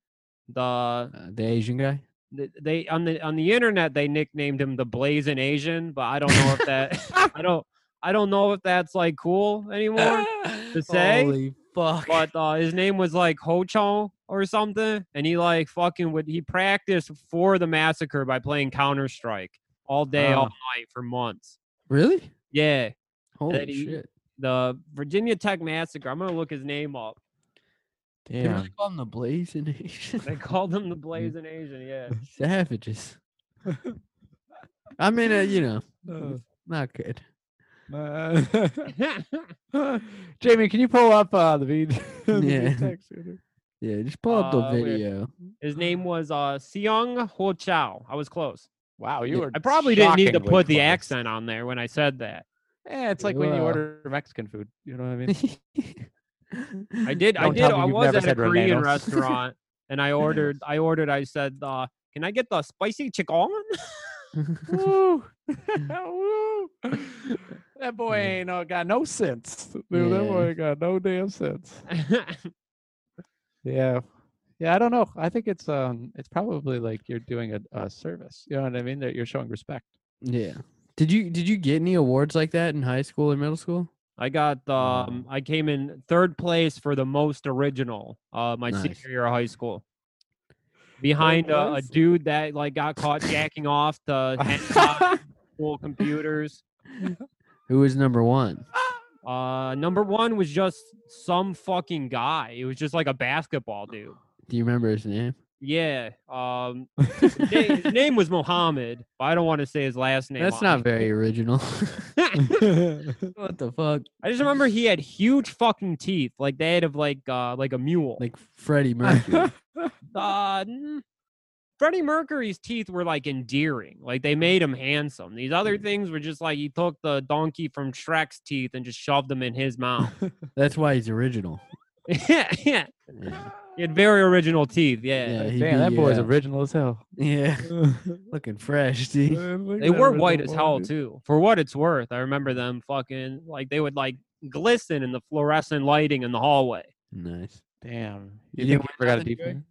The uh, the Asian guy. th- they on the on the internet they nicknamed him the Blazing Asian, but I don't know if that I don't I don't know if that's like cool anymore. to say, Holy fuck! but uh, his name was like Ho Chong or something, and he like fucking would he practiced for the massacre by playing Counter Strike all day, all Oh. night for months. Really? Yeah, Holy he- shit! the Virginia Tech massacre. I'm gonna look his name up. They damn. really call him the Blazing Asian. They called them the Blazing Asian. Yeah. Savages. I mean, uh, you know, Uh, not good. uh, Jamie, can you pull up uh, the video? Yeah. Yeah, just pull up the Uh, wait. video. His name was uh Seong Ho Chow. I was close. Wow, you Yeah, were. I probably didn't need to shockingly put the accent on there when I said that. Yeah, it's like when you order Mexican food. You know what I mean? I did. I did. I was at a Korean restaurant, and I ordered. I ordered. I said, uh, "Can I get the spicy chicken?" Woo. Woo. That boy ain't uh, got no sense. Dude, that boy ain't got no damn sense. Yeah. Yeah, I don't know. I think it's um it's probably like you're doing a, a service. You know what I mean? That you're showing respect. yeah. Did you did you get any awards like that in high school or middle school? I got. Um, I came in third place for the most original. Uh, my Nice. senior year of high school. Behind a, a dude that like got caught jacking off to Hancock school computers. Who was number one? Uh, number one was just some fucking guy. It was just like a basketball dude. Do you remember his name? Yeah. Um, his, na- his name was Mohammed, but I don't want to say his last name. That's not very original. what the fuck? I just remember he had huge fucking teeth, like they had of like uh like a mule. Like Freddie Mercury. uh, Freddie Mercury's teeth were like endearing. Like they made him handsome. These other things were just like he took the donkey from Shrek's teeth and just shoved them in his mouth. That's why he's original. yeah, yeah. Yeah, He had very original teeth. Yeah. Yeah, he'd Damn, that be, boy's original as hell. yeah. looking fresh, dude. They were white as hell too. For what it's worth, I remember them fucking like they would like glisten in the fluorescent lighting in the hallway. Nice. Damn. You You, didn't win forgot a nothing, deep Joey?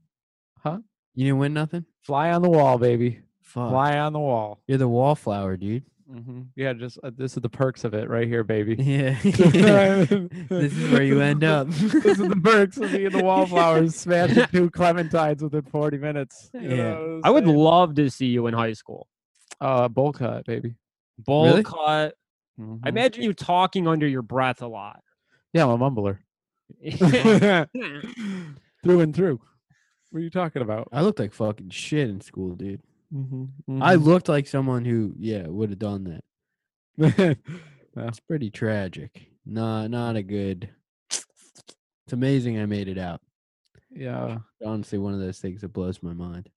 Huh? You didn't win nothing. Fly on the wall, baby. Fuck. Fly on the wall. You're the wallflower, dude. Hmm Yeah, just uh, this is the perks of it right here, baby. Yeah. this is where you end up. this is the perks of being the wallflowers smashing two clementines within 40 minutes. You Yeah. I'm I would love to see you in high school. uh bowl cut, baby. Bowl Really? cut. I Mhm. imagine you talking under your breath a lot. Yeah, I'm a mumbler. through and through. What are you talking about? I looked like fucking shit in school, dude. Mm-hmm. I looked like someone who, yeah, would have done that. It's pretty tragic. Not, not a good. It's amazing I made it out. yeah. Honestly, one of those things that blows my mind.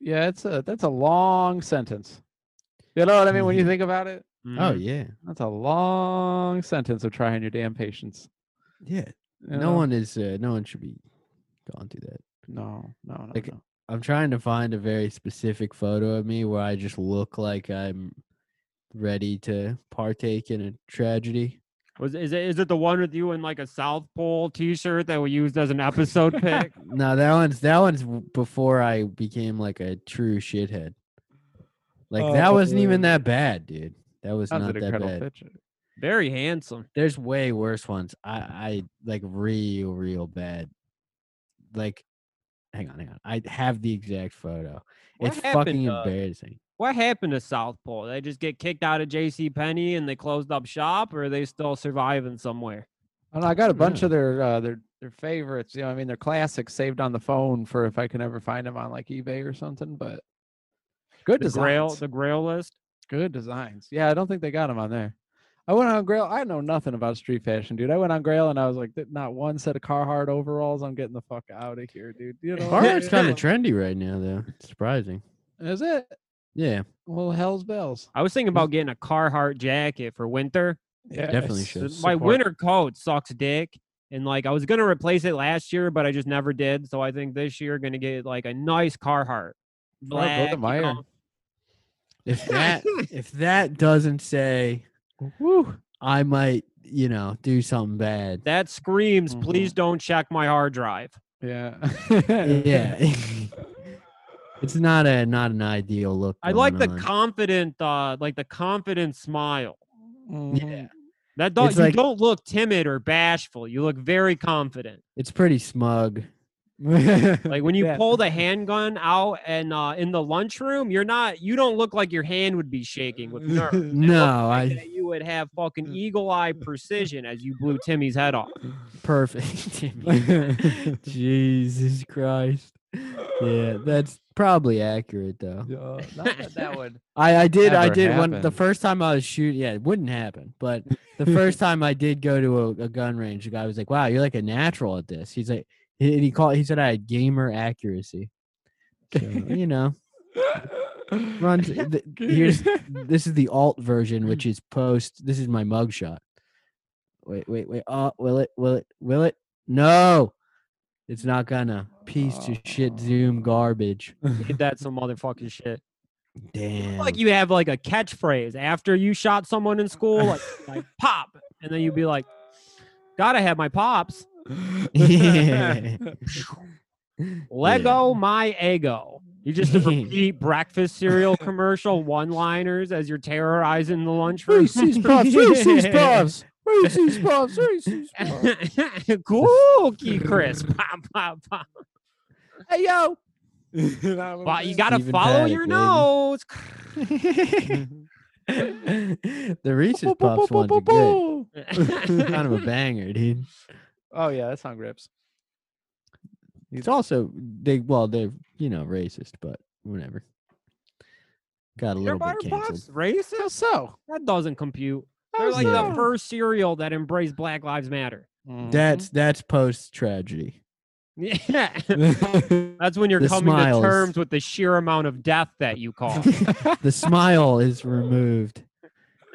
Yeah, it's a that's a long sentence. You know what I mean when you think about it? Oh Mhm. yeah, That's a long sentence of trying your damn patience. yeah. you No know? one is. Uh, no one should be going through that. No, no, no. Like, no. I'm trying to find a very specific photo of me where I just look like I'm ready to partake in a tragedy. Was is it is it the one with you in like a South Pole T-shirt that we used as an episode pic? No, that one's that one's before I became like a true shithead. Like Oh, that wasn't even that bad, dude. That was That's not an that bad. picture. Very handsome. There's way worse ones. I I like real real bad. Like, hang on, hang on. I have the exact photo. What it's happened, fucking uh, embarrassing. What happened to South Pole? They just get kicked out of J.C. Penney and they closed up shop, or are they still surviving somewhere? I, know, I got a bunch Yeah. of their uh, their their favorites. You know, I mean, their classics saved on the phone for if I can ever find them on like eBay or something. But good The Grail, the Grail list. Good designs. Yeah, I don't think they got them on there. I went on Grail. I know nothing about street fashion, dude. I went on Grail and I was like, not one set of Carhartt overalls. I'm getting the fuck out of here, dude. You know, what I'm Carhartt's kind of trendy right now, though. It's surprising. Is it? Yeah, Well, hell's bells. I was thinking about getting a Carhartt jacket for winter. Yeah, Definitely should. My support. winter coat sucks dick. And like I was gonna replace it last year, but I just never did. So I think this year gonna get like a nice Carhartt. Go Black, to you Meijer. know. if that if that doesn't say, Woo. I might, you know, do something bad. That screams, please Mhm. don't check my hard drive. Yeah. yeah. it's not a not an ideal look. I like the on. confident, uh, like the confident smile. Mhm. That don't you like- don't look timid or bashful. You look very confident. It's pretty smug. Like when you Yeah. pull the handgun out and uh, in the lunchroom, you're not. You don't look like your hand would be shaking with nerves. No, like I that you would have fucking eagle eye precision as you blew Timmy's head off. perfect. Jesus Christ. Yeah, that's probably accurate though. Yeah, not that that would. I, I did I Ever did when the first time I was shooting. Yeah, it wouldn't happen. But the first time I did go to a, a gun range, the guy was like, "Wow, you're like a natural at this." He's like, he, he called. He said I had gamer accuracy. So, you know, runs. th- here's this is the alt version, which is post. This is my mugshot. Wait, wait, wait. Oh, will it? Will it? Will it? No, it's not gonna. Piece of shit Zoom garbage. Did that some motherfucking shit. Damn. Like you have like a catchphrase after you shot someone in school, like, like pop, and then you'd be like, "Gotta have my pops." Yeah. Leggo my Eggo. You just repeat breakfast cereal commercial one-liners as you're terrorizing the lunchroom. Reese's Puffs, Reese's Puffs, Reese's Puffs, Reese's Puffs. Cookie crisp. Pop, pop, pop. Hey yo. But you gotta Stephen follow Paddock, your baby. nose. the Reese's Puffs ones are good. kind of a banger, dude. Oh yeah, that song rips. It's also they well they're you know racist, but whatever. Got a Peanut little butter bit puffs? canceled. How Racist? so? That doesn't compute. How They're like the so? first cereal that embraced Black Lives Matter. That's mm-hmm. that's post tragedy. Yeah. That's when you're The coming to terms with the sheer amount of death that you cause. the smile is removed,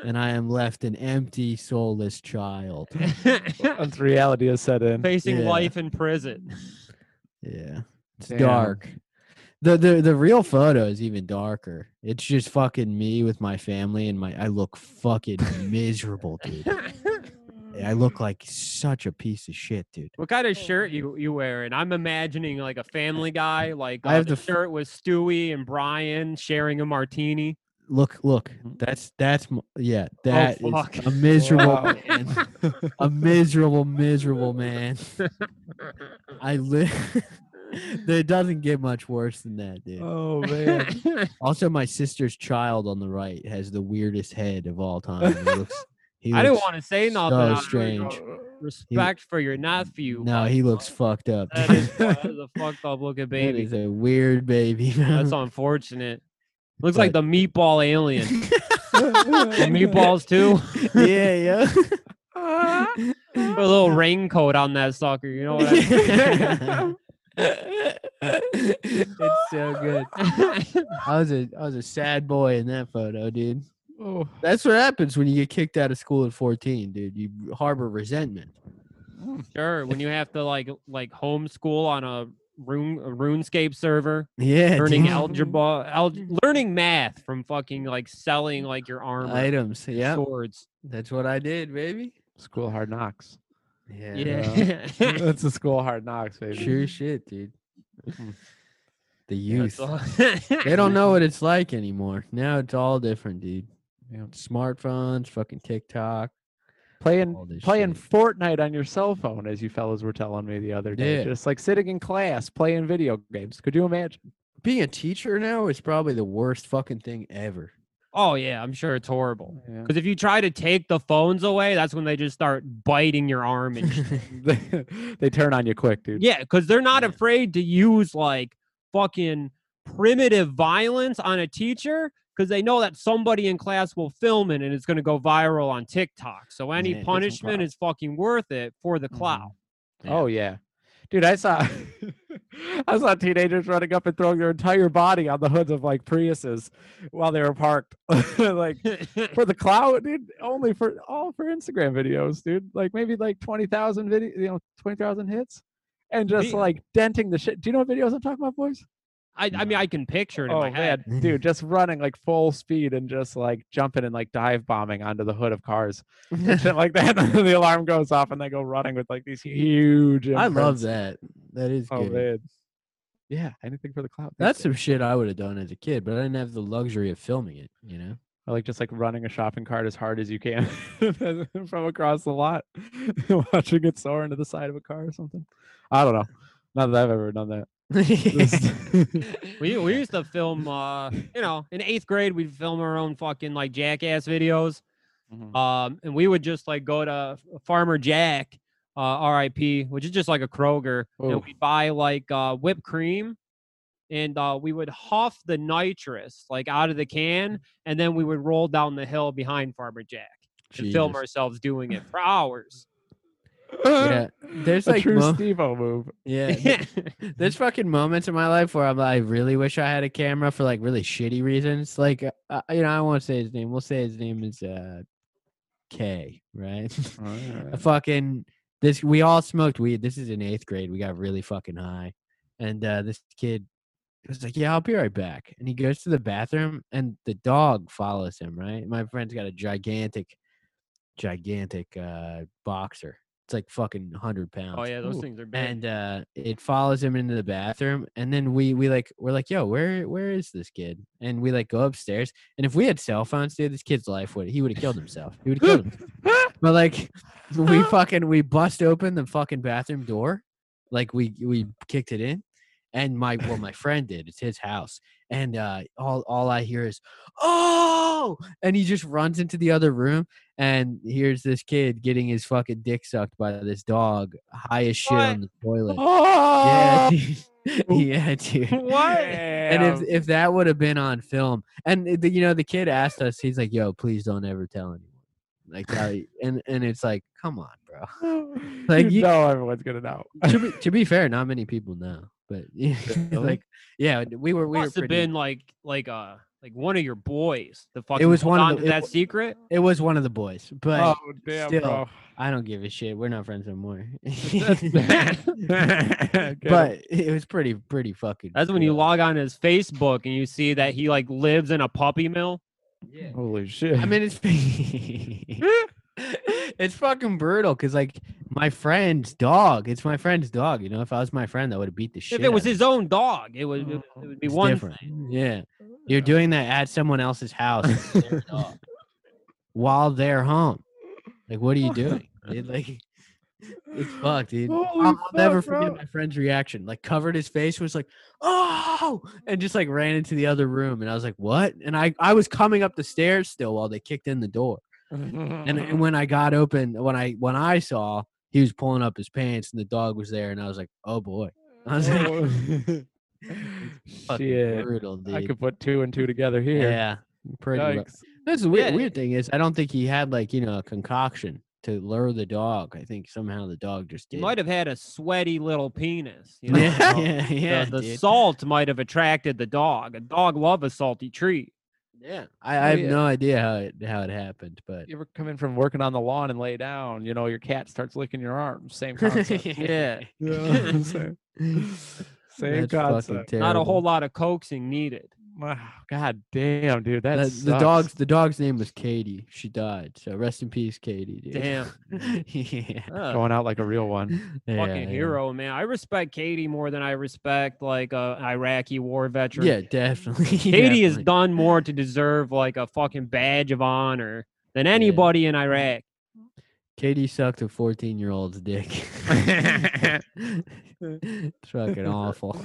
and I am left an empty, soulless child. Once reality is set in. Facing Yeah. life in prison. Yeah, it's Damn. dark. The, the the real photo is even darker. It's just fucking me with my family and my. I look fucking miserable, dude. I look like such a piece of shit, dude. What kind of shirt you you wearing? I'm imagining like a Family Guy, like I uh, have the the f- shirt with Stewie and Brian sharing a martini. Look, look. Mhm. That's that's yeah. That is fuck. a miserable Wow. man. A miserable, miserable man. I live. it doesn't get much worse than that, dude. Oh man. Also, my sister's child on the right has the weirdest head of all time. He looks. He I didn't want to say nothing. so strange. Respect for your nephew. No, he looks fucked up. That is, that is a fucked up looking baby. is a weird baby. That's unfortunate. Looks like the meatball alien. The meatballs too. yeah, Put a little raincoat on that sucker. You know what I yeah. it's so good. I was a I was a sad boy in that photo, dude. oh. That's what happens when you get kicked out of school at 14, dude. You harbor resentment. Mm. Sure, when you have to like like homeschool on a rune a RuneScape server, Yeah, learning dude. algebra, al- learning math from fucking like selling like your armor, items. Yeah, swords. that's what I did, baby. School hard knocks. Yeah, Yeah, That's a school hard knocks, baby. sure shit, dude. Mhm. The Yeah, youth, they don't know what it's like anymore. Now it's all different, dude. Yeah. Smartphones, fucking TikTok. Playing playing shit. Fortnite on your cell phone, as you fellas were telling me the other day. Yeah. Just like sitting in class playing video games. Could you imagine? Being a teacher now is probably the worst fucking thing ever. Oh yeah, I'm sure it's horrible. Yeah. Because if you try to take the phones away, that's when they just start biting your arm and they, they turn on you quick, dude. Yeah, because they're not Yeah. afraid to use like fucking primitive violence on a teacher because they know that somebody in class will film it and it's going to go viral on TikTok. So any Yeah, punishment is fucking worth it for the clout. Mm-hmm. Oh yeah. Dude, I saw I saw teenagers running up and throwing their entire body on the hoods of like Priuses while they were parked. like for the clout, dude, only for all for Instagram videos, dude. Like maybe like 20,000 video, you know, 20,000 hits and just Me- like denting the shit. Do you know what videos I'm talking about, boys? I, I mean, I can picture it in Oh my head. man, dude, just running like full speed and just like jumping and like dive bombing onto the hood of cars, shit like that. The alarm goes off and they go running with like these huge. I love that. That is Oh good. man, yeah, anything for the clout. That's some shit I would have done as a kid, but I didn't have the luxury of filming it, you know? or like just like running a shopping cart as hard as you can from across the lot, watching it soar into the side of a car or something. I don't know. Not that I've ever done that. We, we used to film, uh, you know, in eighth grade, we'd film our own fucking like jackass videos. Mhm. Um, and we would just like go to Farmer Jack, uh, RIP, which is just like a Kroger, and we'd buy like uh, whipped cream, and uh, we would huff the nitrous like out of the can, and then we would roll down the hill behind Farmer Jack and film ourselves doing it for hours. Yeah, there's a like true mo- Steve-O move. yeah, there's fucking moments in my life where I'm like, I really wish I had a camera for like really shitty reasons. Like, uh, uh, you know, I won't say his name. We'll say his name is uh, K, right? A fucking this. We all smoked weed. This is in eighth grade. We got really fucking high, and uh, this kid was like, "Yeah, I'll be right back." And he goes to the bathroom, and the dog follows him. Right. My friend's got a gigantic, gigantic uh, boxer. It's like fucking hundred pounds. oh yeah, those Ooh. things are big. and uh it follows him into the bathroom and then we we like we're like yo where where is this kid and we like go upstairs and if we had cell phones dude this kid's life would he would have killed himself he would have killed himself but like we fucking we bust open the fucking bathroom door like we we kicked it in and my well my friend did it's his house and uh all all i hear is oh and he just runs into the other room and here's this kid getting his fucking dick sucked by this dog high as shit on the toilet oh! yeah dude. yeah dude what? and if if that would have been on film and the, you know the kid asked us he's like yo please don't ever tell anyone like that and and it's like come on bro bro. Like, you you- know everyone's gonna know. to, be, to be fair, not many people know, but like, yeah, we were we were Must have pretty. been like like uh like one of your boys. The fucking it was one of the- to it that secret. It was one of the boys, but oh damn, still, bro. I don't give a shit. We're not friends anymore. That's bad. Get 'em. but it was pretty pretty fucking. That's when you log on his Facebook and you see that he like lives in a puppy mill. Yeah. holy shit. I mean, it's it's fucking brutal because like my friend's dog. It's my friend's dog. You know, if I was my friend, I would have beat the shit. If it was his own dog, it oh, would it would- be It's one different. thing. Yeah, you're doing that at someone else's house with their dog while they're home. Like, what are you doing? dude? Like, it's fucked, dude. Holy I'll, I'll never forget bro. my friend's reaction. Like, covered his face, was like, "Oh!" and just like ran into the other room. And I was like, "What?" And I I was coming up the stairs still while they kicked in the door. And, and when I got open, when I when I saw he was pulling up his pants and the dog was there, and I was like, "Oh boy." I was like, shit. brutal, dude. I could put two and two together here. Yeah, pretty. That's the weird, Yeah, weird thing is I don't think he had like you know a concoction to lure the dog. I think somehow the dog just He might have had a sweaty little penis. You know? Yeah, yeah, yeah. the, the salt might have attracted the dog. A dog love a salty treat. Yeah. Oh, I, I have yeah. no idea how it how it happened, but You ever come in from working on the lawn and lay down? You know, your cat starts licking your arms. Same concept. Yeah. Yeah, same same That's fucking concept. Not a whole lot of coaxing needed. Wow, God damn, dude, that The, the dog's the dog's name was Katie. She died. So rest in peace, Katie. Dude. Damn. yeah. Uh, going out like a real one. yeah, fucking yeah. hero, man. I respect Katie more than I respect like a Iraqi war veteran. Yeah, definitely. Katie has done more to deserve like a fucking badge of honor than anybody in Iraq. Katie sucked a 14 year old's dick. it's fucking awful.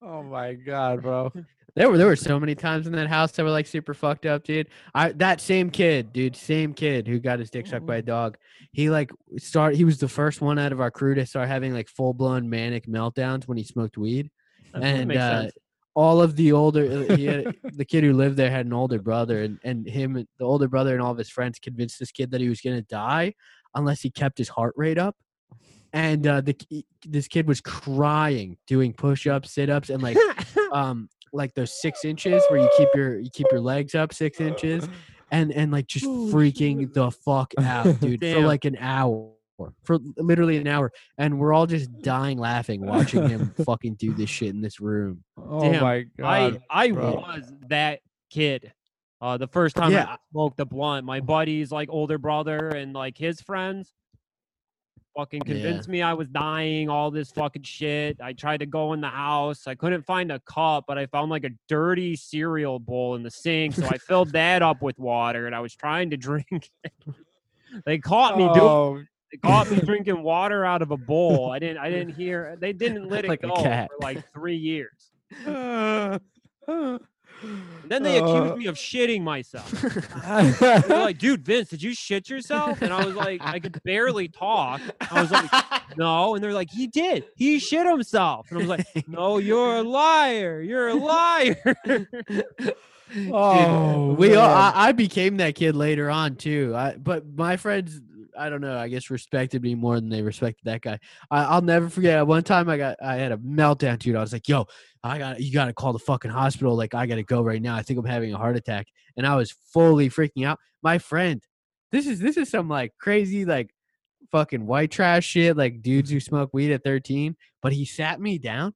Oh my god, bro. There were there were so many times in that house that were like super fucked up, dude. I that same kid, dude, same kid who got his dick sucked by a dog. He like start. He was the first one out of our crew to start having like full blown manic meltdowns when he smoked weed. That and makes uh, sense. all of the older he had, the kid who lived there had an older brother and, and him the older brother and all of his friends convinced this kid that he was going to die unless he kept his heart rate up and uh, the this kid was crying doing push-ups sit-ups and like um like those six inches where you keep your you keep your legs up six inches and and like just freaking the fuck out dude for like an hour for literally an hour and we're all just dying laughing watching him fucking do this shit in this room Oh Damn, my god. I I bro. was that kid. Uh, the first time Yeah. I smoked the blunt, my buddy's like older brother and like his friends fucking Yeah. convinced me I was dying. All this fucking shit. I tried to go in the house. I couldn't find a cup, but I found like a dirty cereal bowl in the sink, so I filled that up with water and I was trying to drink. it. they caught me. Oh, They caught me drinking water out of a bowl. I didn't. I didn't hear. They didn't let it Like go for like three years. uh, And then they accused me of shitting myself. They're like, dude, Vince, did you shit yourself? And I was like, I could barely talk. I was like, no. And they're like, he did. He shit himself. And I was like, no, you're a liar. You're a liar. Oh, we all. I, I became that kid later on too. I but my friends, I don't know. I guess respected me more than they respected that guy. I, I'll never forget. One time I got I had a meltdown, dude. I was like, "Yo, I got you got to call the fucking hospital. Like I got to go right now. I think I'm having a heart attack." And I was fully freaking out. My friend, this is this is some like crazy like fucking white trash shit. Like dudes who smoke weed at 13. But he sat me down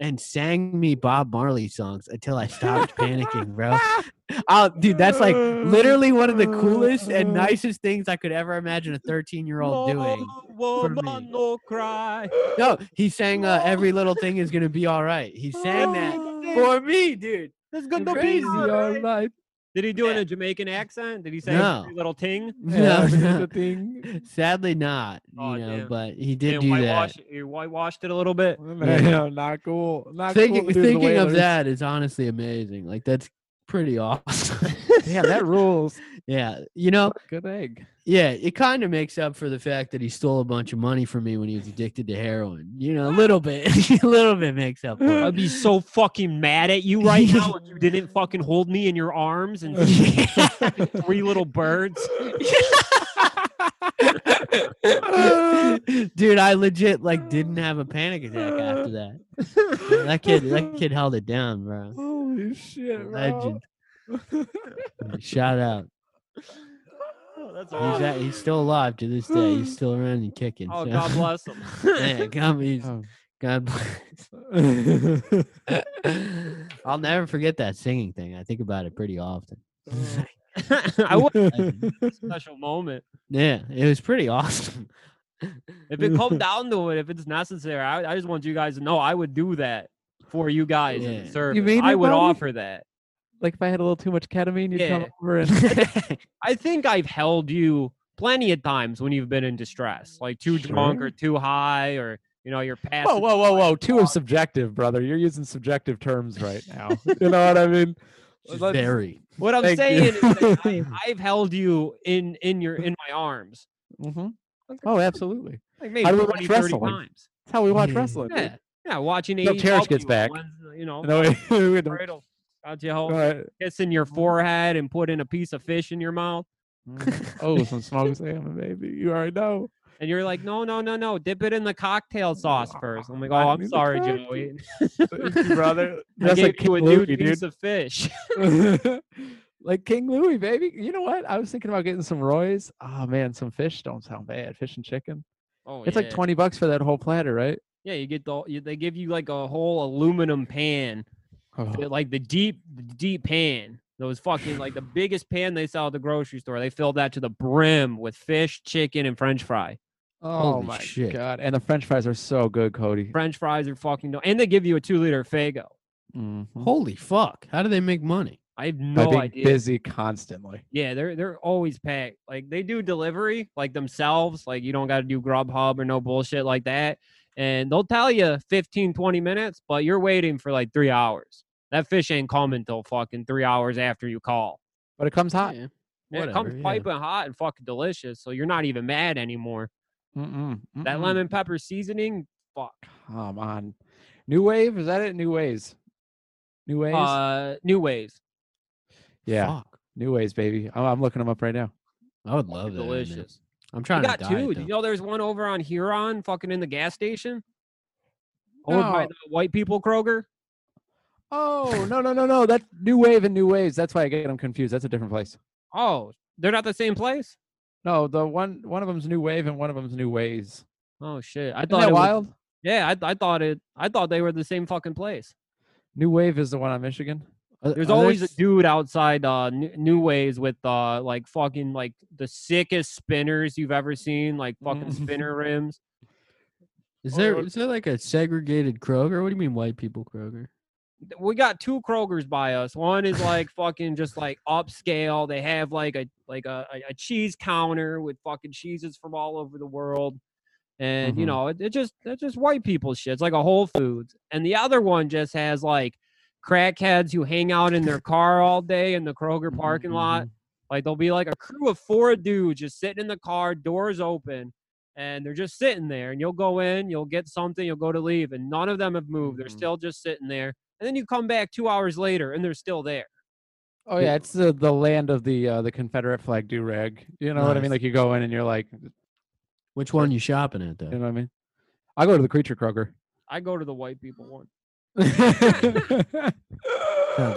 and sang me Bob Marley songs until I stopped panicking, bro. Oh, dude, that's like literally one of the coolest and nicest things I could ever imagine a 13 year old doing. No me. woman, no cry. No, he sang uh, "Every Little Thing Is Gonna Be All Right." He sang that for me, dude. It's gonna Crazy, be alright. right. Did he do it in a Jamaican accent? Did he say No. every little ting? No, no. the thing. Sadly, not. You Aw, know, damn. but he did And do that. whitewash, you whitewashed it a little bit. Man, not cool. Not Thinking, cool to do the thinking of that is honestly amazing. Like that's pretty awesome. Damn, that rules. yeah, you know, Good egg. yeah, it kind of makes up for the fact that he stole a bunch of money from me when he was addicted to heroin. You know, a little bit, a little bit makes up for it. I'd be so fucking mad at you right now if you didn't fucking hold me in your arms and three little birds. Dude, I legit like didn't oh. have a panic attack after that. That kid, that kid held it down, bro. Holy shit. Legend. Shout out. Oh, that's He's awesome. at, he's still alive to this day. He's still around and kicking. Oh, so- God bless him. yeah, God, he's, Oh. God bless. I'll never forget that singing thing. I think about it pretty often. Oh. I was special moment. Yeah, it was pretty awesome. If it comes down to it, if it's necessary, I, I just want you guys to know I would do that for you guys in Yeah. the You service. mean I would buddy? offer that. like if I had a little too much ketamine, you'd come over and I think I've held you plenty of times when you've been in distress, like too drunk or too high, or you know you're past. Whoa, whoa, whoa, whoa! to Two is subjective, brother. You're using subjective terms right now. you know what I mean? Just very. What I'm Thank saying you. is that I, I've held you in in your in my arms, Mhm. Oh, absolutely. like maybe How do we 20, watch wrestling? times. That's how we watch Yeah. wrestling. dude. Yeah, yeah. Watching Till AEW, gets back. Wednesday, You know, No, we- we don't- cradle, got you all home, right. kissing your forehead and putting a piece of fish in your mouth. Mhm. oh, some smoked salmon, baby. You already know. And you're like, no, no, no, no. Dip it in the cocktail sauce first. I'm like, oh, I I'm sorry. Joey. Thank you, brother. I That's gave like you a King new Louis, piece dude. of fish. Like King Louis, baby. You know what? I was thinking about getting some Roy's. Oh man, some fish don't sound bad. Fish and chicken. Oh, It's like twenty bucks for that whole platter, right? Yeah, you get the. You, they give you like a whole aluminum pan, Oh, like the deep, deep pan. Those fucking like the biggest pan they sell at the grocery store. They fill that to the brim with fish, chicken, and French fry. oh Holy my shit. god! And the French fries are so good, Cody. French fries are fucking. No, and they give you a two liter Faygo. Mhm. Holy fuck! How do they make money? I have no being idea. busy constantly. Yeah, they're they're always packed. Like they do delivery like themselves. Like you don't got to do Grubhub or no bullshit like that. And they'll tell you 15, 20 minutes, but you're waiting for like three hours. That fish ain't coming till fucking three hours after you call. But it comes hot. Yeah, Yeah, it comes yeah. piping hot and fucking delicious. So you're not even mad anymore. Mm-mm, That mm-mm. lemon pepper seasoning, fuck. Come on. New Wave? Is that it? New Ways. New Ways? Uh, new ways. Yeah. Fuck. New Ways, baby. I'm, I'm looking them up right now. I would love that. right now. delicious. I'm You trying got to two. diet, though. you know there's one over on Huron, fucking in the gas station? Over by the white people Kroger. Oh, no, no, no, no. That's New Wave and New Ways. That's why I get them confused. That's a different place. Oh, they're not the same place. No, the one one of them's New Wave and one of them's New Ways. Oh shit! I Isn't thought that it was- wild? yeah, I, I thought it. I thought they were the same fucking place. New Wave is the one on Michigan. There's there always a dude outside uh New, Ways with uh like fucking like the sickest spinners you've ever seen, like fucking Mm. spinner rims. Is there is there like a segregated Kroger? What do you mean white people Kroger? We got two Krogers by us. One is like fucking just like upscale. They have like a like a, a, cheese counter with fucking cheeses from all over the world. And you Mhm. know, it, it just it's just white people shit. It's like a Whole Foods. And the other one just has like crackheads who hang out in their car all day in the Kroger parking lot. Mhm. Like there'll be like a crew of four dudes just sitting in the car, doors open, and they're just sitting there. And you'll go in, you'll get something, you'll go to leave, and none of them have moved. They're Mhm. still just sitting there. And then you come back two hours later, and they're still there. Oh yeah, it's the the land of the uh, the Confederate flag do rag. You know what I mean? Like you go in and you're like, Which one you shopping at though? You know what I mean? I go to the Creature Kroger. I go to the white people one. Sounds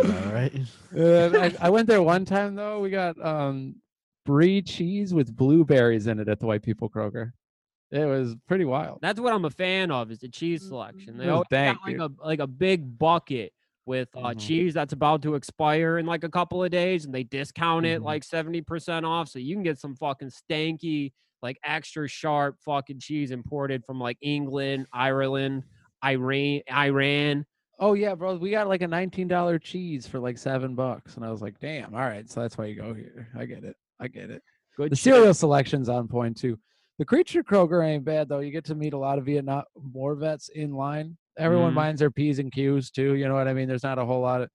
about right. Uh, I, I went there one time though. We got um brie cheese with blueberries in it at the White People Kroger. It was pretty wild. That's what I'm a fan of is the cheese selection. They Oh, always got like you. a like a big bucket with uh, Mhm. cheese that's about to expire in like a couple of days, and they discount it Mhm. like seventy percent off, so you can get some fucking stanky, like extra sharp fucking cheese imported from like England, Ireland, Iran, Iran. Oh yeah, bro. We got like a nineteen dollar cheese for like seven bucks, and I was like, damn. All right, so that's why you go here. I get it. I get it. Good The shit. cereal selection's on point too. The creature Kroger ain't bad though. You get to meet a lot of Vietnam War vets in line. Everyone Mhm. minds their P's and Q's too. You know what I mean? There's not a whole lot of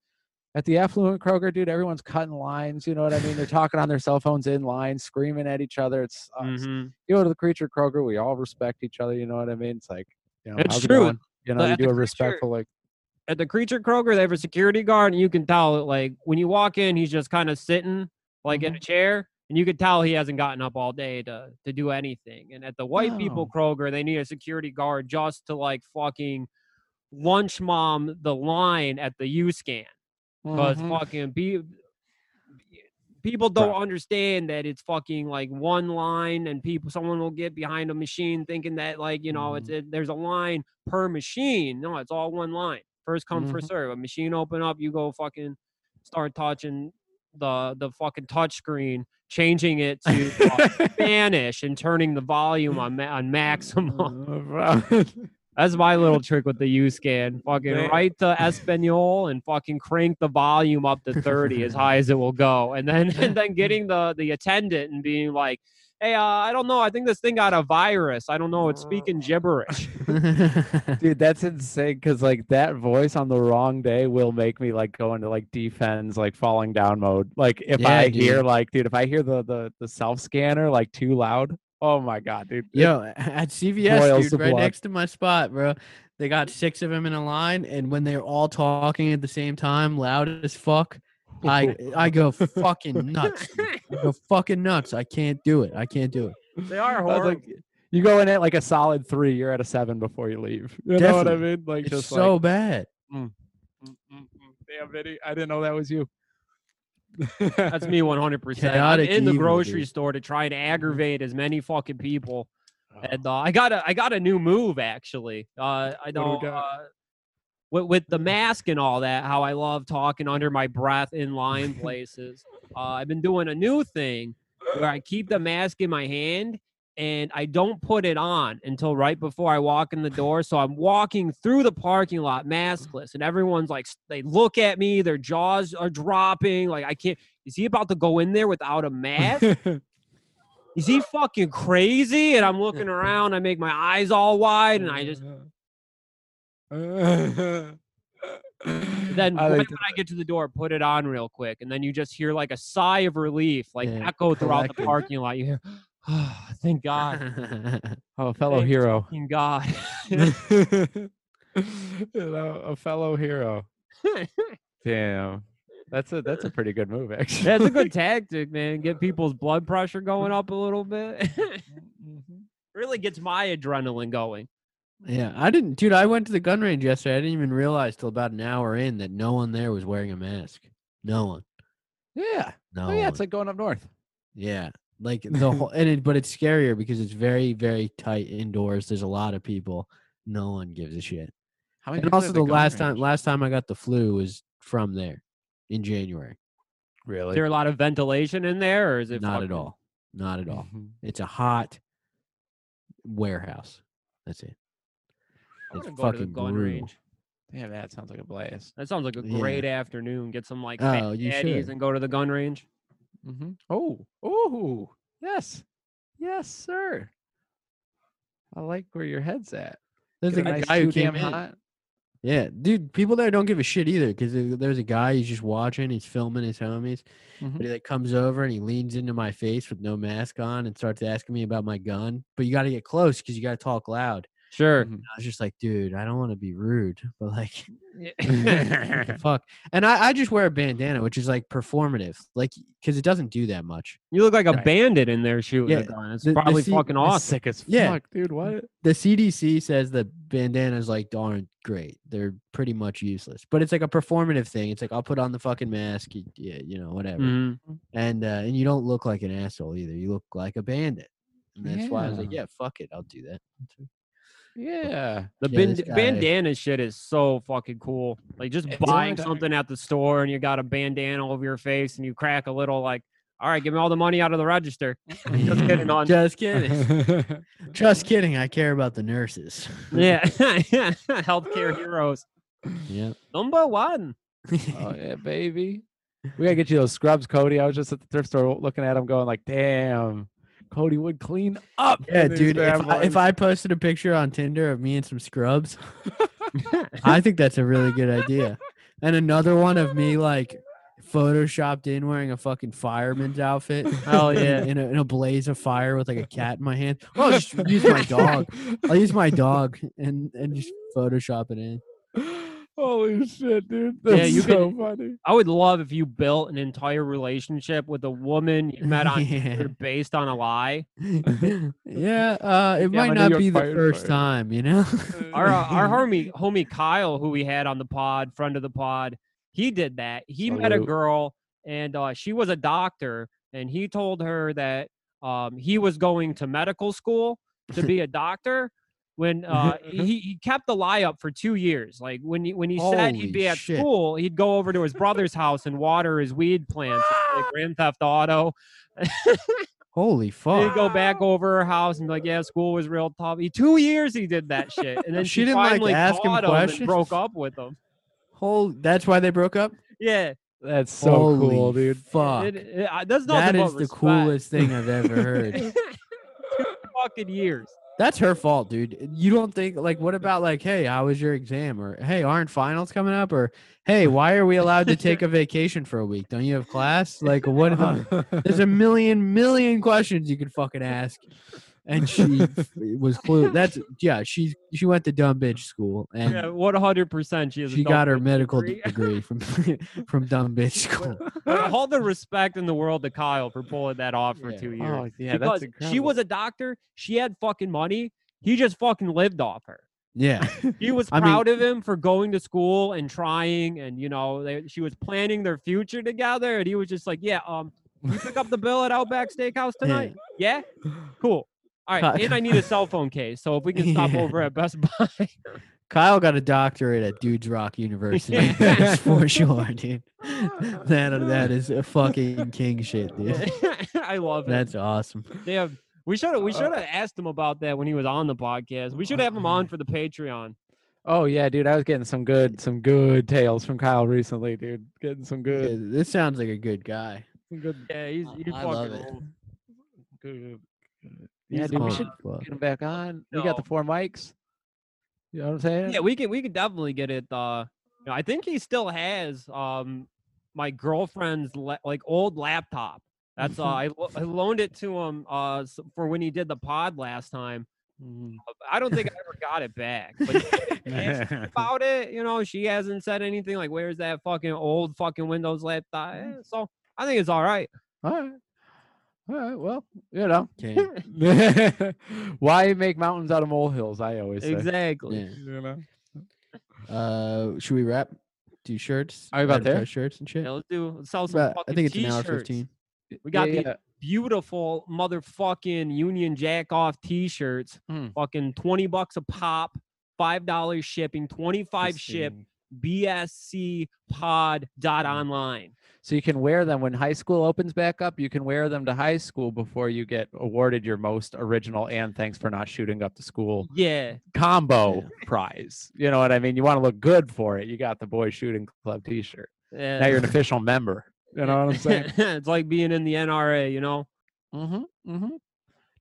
at the affluent Kroger, dude. Everyone's cutting lines. You know what I mean? They're talking on their cell phones in line, screaming at each other. It's uh, Mhm. you go to the creature Kroger, we all respect each other. You know what I mean? It's like you know, It's true. You know, you do a Creature- respectful like. At the creature Kroger, they have a security guard, and you can tell it like when you walk in, he's just kind of sitting like in a chair, And you could tell he hasn't gotten up all day to to do anything. And at the white people Kroger, they need a security guard just to like fucking lunch mom the line at the U scan because Mhm. fucking be, people don't Right. understand that it's fucking like one line and people someone will get behind a machine thinking that like you know it's it, there's a line per machine no it's all one line first come first Mhm. serve a machine open up you go fucking start touching the the fucking touch screen changing it to uh, spanish and turning the volume on ma- on maximum bro. that's my little trick with the U scan. Fucking Man. write to Espanol and fucking crank the volume up to 30 as high as it will go. And then and then getting the the attendant and being like, hey, uh, I don't know. I think this thing got a virus. I don't know. It's speaking gibberish. Dude, that's insane because like that voice on the wrong day will make me like go into like defense, like falling down mode. Like if Yeah, I hear like, dude, if I hear the the the self scanner like too loud, oh my god, dude. Yo, at CVS, dude, right blood. next to my spot, bro. They got six of them in a line, and when they're all talking at the same time, loud as fuck, I I go fucking nuts. I go fucking nuts. I can't do it. I can't do it. they are horrible. like, you go in at like a solid three, you're at a seven before you leave. You know what I mean? Like It's just so like, bad. mm, mm, mm, mm. damn, Vinny, I didn't know that was you. That's me 100%. I'm in the evil, grocery dude. store to try and aggravate as many fucking people. Oh. And uh, I got a I got a new move actually. Uh, I do we know uh, with with the mask and all that. How I love talking under my breath in line places. Uh, I've been doing a new thing where I keep the mask in my hand and I don't put it on until right before I walk in the door. So I'm walking through the parking lot maskless, and everyone's like, they look at me, their jaws are dropping. Like I can't. Is he about to go in there without a mask? Is he fucking crazy? And I'm looking around, I make my eyes all wide, and I just then I right like when I get to the door, put it on real quick, and then you just hear like a sigh of relief, like Yeah, echo throughout the parking lot. You hear, oh, thank God, oh, a fellow Thanks, hero. Thank God. you know, a fellow hero. Damn. That's a that's a pretty good move, actually. That's a good tactic, man. Get people's blood pressure going up a little bit. Mhm. really gets my adrenaline going. yeah, I didn't, dude. I went to the gun range yesterday. I didn't even realize till about an hour in that no one there was wearing a mask. No one. Yeah. No. Oh yeah, one. it's like going up north. Yeah, like the whole, and it, but it's scarier because it's very, very tight indoors. There's a lot of people. No one gives a shit. How many And also, the last time, last time I got the flu was from there, in January. Really? Is there a lot of ventilation in there, or is it Not at all. Not at all. Mhm. It's a hot warehouse. That's it. It's wanna go to the fucking gun range. Damn, that sounds like a blast. That sounds like a Yeah. great afternoon. Get some like Oh, you should. and go to the gun range. Mm-hmm. Oh, oh, yes, yes, sir. I like where your head's at. There's Get a a nice guy who came damn in. hot. Yeah, dude, people there don't give a shit either because there's a guy he's just watching, he's filming his homies, Mhm. but he like comes over and he leans into my face with no mask on and starts asking me about my gun. But you got to get close because you got to talk loud. Sure. Mhm. I was just like, dude, I don't want to be rude, but like, Mm-hmm. fuck. And I, I just wear a bandana, which is like performative, like because it doesn't do that much. You look like a Right. bandit in there shooting Yeah, a gun. It's the- the probably C- fucking awesome. Sick as Yeah. fuck, dude. What? The CDC says that bandanas like aren't great; they're pretty much useless. But it's like a performative thing. It's like I'll put on the fucking mask, you, yeah, you know, whatever. Mhm. and uh, and you don't look like an asshole either. You look like a bandit. And that's why I was like, Yeah. yeah, fuck it, I'll do that. Yeah. The Yeah, ban- this guy- bandana shit is so fucking cool. Like just It's buying something at the store and you got a bandana over your face and you crack a little like, all right, give me all the money out of the register. Just kidding on. Just kidding. Just kidding. I care about the nurses. yeah. Healthcare heroes. yeah. Number one. oh yeah, baby. We gotta get you those scrubs, Cody. I was just at the thrift store looking at them, going like, "Damn, Cody would clean up." Yeah, dude. If I, if. I posted a picture on Tinder of me and some scrubs, I think that's a really good idea. And another one of me like photoshopped in wearing a fucking fireman's outfit. A- yeah. In a, in a blaze of fire with like a cat in my hand. Oh, just use my dog. I'll use my dog and and just Photoshop it in. Holy shit, dude. Yeah, That's you so can- funny. I would love if you built an entire relationship with a woman you met on Yeah. Based on a lie. yeah, uh, it Yeah, might not be the first Fire. time, you know. Our uh, our homie homie Kyle, who we had on the pod, friend of the pod, he did that. He met a girl, and uh, she was a doctor, and he told her that um, he was going to medical school to be a doctor. When uh, he, he kept the lie up for two years, like when he, when he said he'd be at shit. school, he'd go over to his brother's house and water his weed plants, like Grand Theft Auto. Holy fuck! He'd go back over her house and be like, yeah, school was real tough. He, two years he did that shit, and then She she, didn't, like, finally ask him caught him and questions? broke up with him. Whole. That's why they broke up. Yeah, That's so Holy cool, dude. Fuck. it, it, I- that's nothing that but is the respect. coolest thing I've ever heard. two fucking years. That's her fault, dude. You don't think like what about like, hey, how was your exam? Or hey, aren't finals coming up? Or hey, why are we allowed to take a vacation for a week? Don't you have class? Like what the there's a million million questions you could fucking ask. And she was clue that's yeah, she she went to dumb bitch school and Yeah, one hundred percent. She is. a she got her medical degree. degree from from dumb bitch school. All the respect in the world to Kyle for pulling that off for Yeah. two years. Oh, yeah, because that's she was a doctor. She had fucking money. He just fucking lived off her. Yeah. He was I mean- proud of him for going to school and trying, and you know, they, she was planning their future together, and he was just like, "Yeah, um, you pick up the bill at Outback Steakhouse tonight? Yeah, cool. All right, Ki- and I need a cell phone case, so if we can stop Yeah. over at Best Buy, Kyle got a doctorate at Dudes Rock University. Yeah. That's for sure, dude. That that is a fucking king shit, dude. I love it. That's awesome. They have. We should have. We uh, should have asked him about that when he was on the podcast. We should uh, have him on mm. for the Patreon. Oh yeah, dude. I was getting some good, some good tales from Kyle recently, dude. Getting some Yeah, good, this sounds like a good guy. some good, Yeah, he's he's I fucking love it. old. good. Good- Yeah, dude. We should fuck. get him back on. We got the four mics. You know what I'm saying? Yeah, we can we can definitely get it. Uh, you know, I think he still has um my girlfriend's la- like old laptop. That's uh, I, lo- I loaned it to him uh for when he did the pod last time. Uh, I don't think I ever got it back. But he asked me about it, you know, she hasn't said anything like, "Where's that fucking old fucking Windows laptop?" Eh, So I think it's all right. All right. All right. Well, you know, Okay. why make mountains out of molehills? I always say. Exactly. Yeah. You know. Uh, should we wrap? Do shirts? Are we about there? Shirts and shit. Yeah, let's do let's sell some About- fucking I think it's an hour fifteen. We got yeah, the yeah. beautiful motherfucking Union Jack off t-shirts. Mm. Fucking 20 bucks a pop, $5 shipping, 25 ship, Interesting. bscpod.online. So you can wear them when high school opens back up. You can wear them to high school before you get awarded your most original and thanks for not shooting up the school Yeah. combo Yeah. prize. You know what I mean? You want to look good for it. You got the boy shooting club T-shirt. yeah. Now you're an official member. You know what I'm saying? it's like being in the NRA, you know? Mm-hmm. Mm-hmm.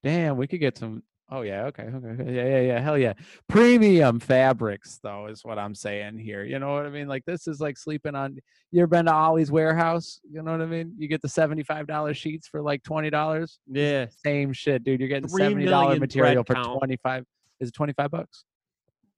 Damn, we could get some. Oh yeah, okay, okay, yeah, yeah, yeah, hell yeah. Premium fabrics, though, is what I'm saying here. You know what I mean? Like this is like sleeping on. You ever been to Ollie's warehouse? You know what I mean? You get the seventy-five dollar sheets for like twenty dollars. Yeah. Same shit, dude. You're getting Three seventy dollar material for count. twenty-five. Is it twenty-five bucks?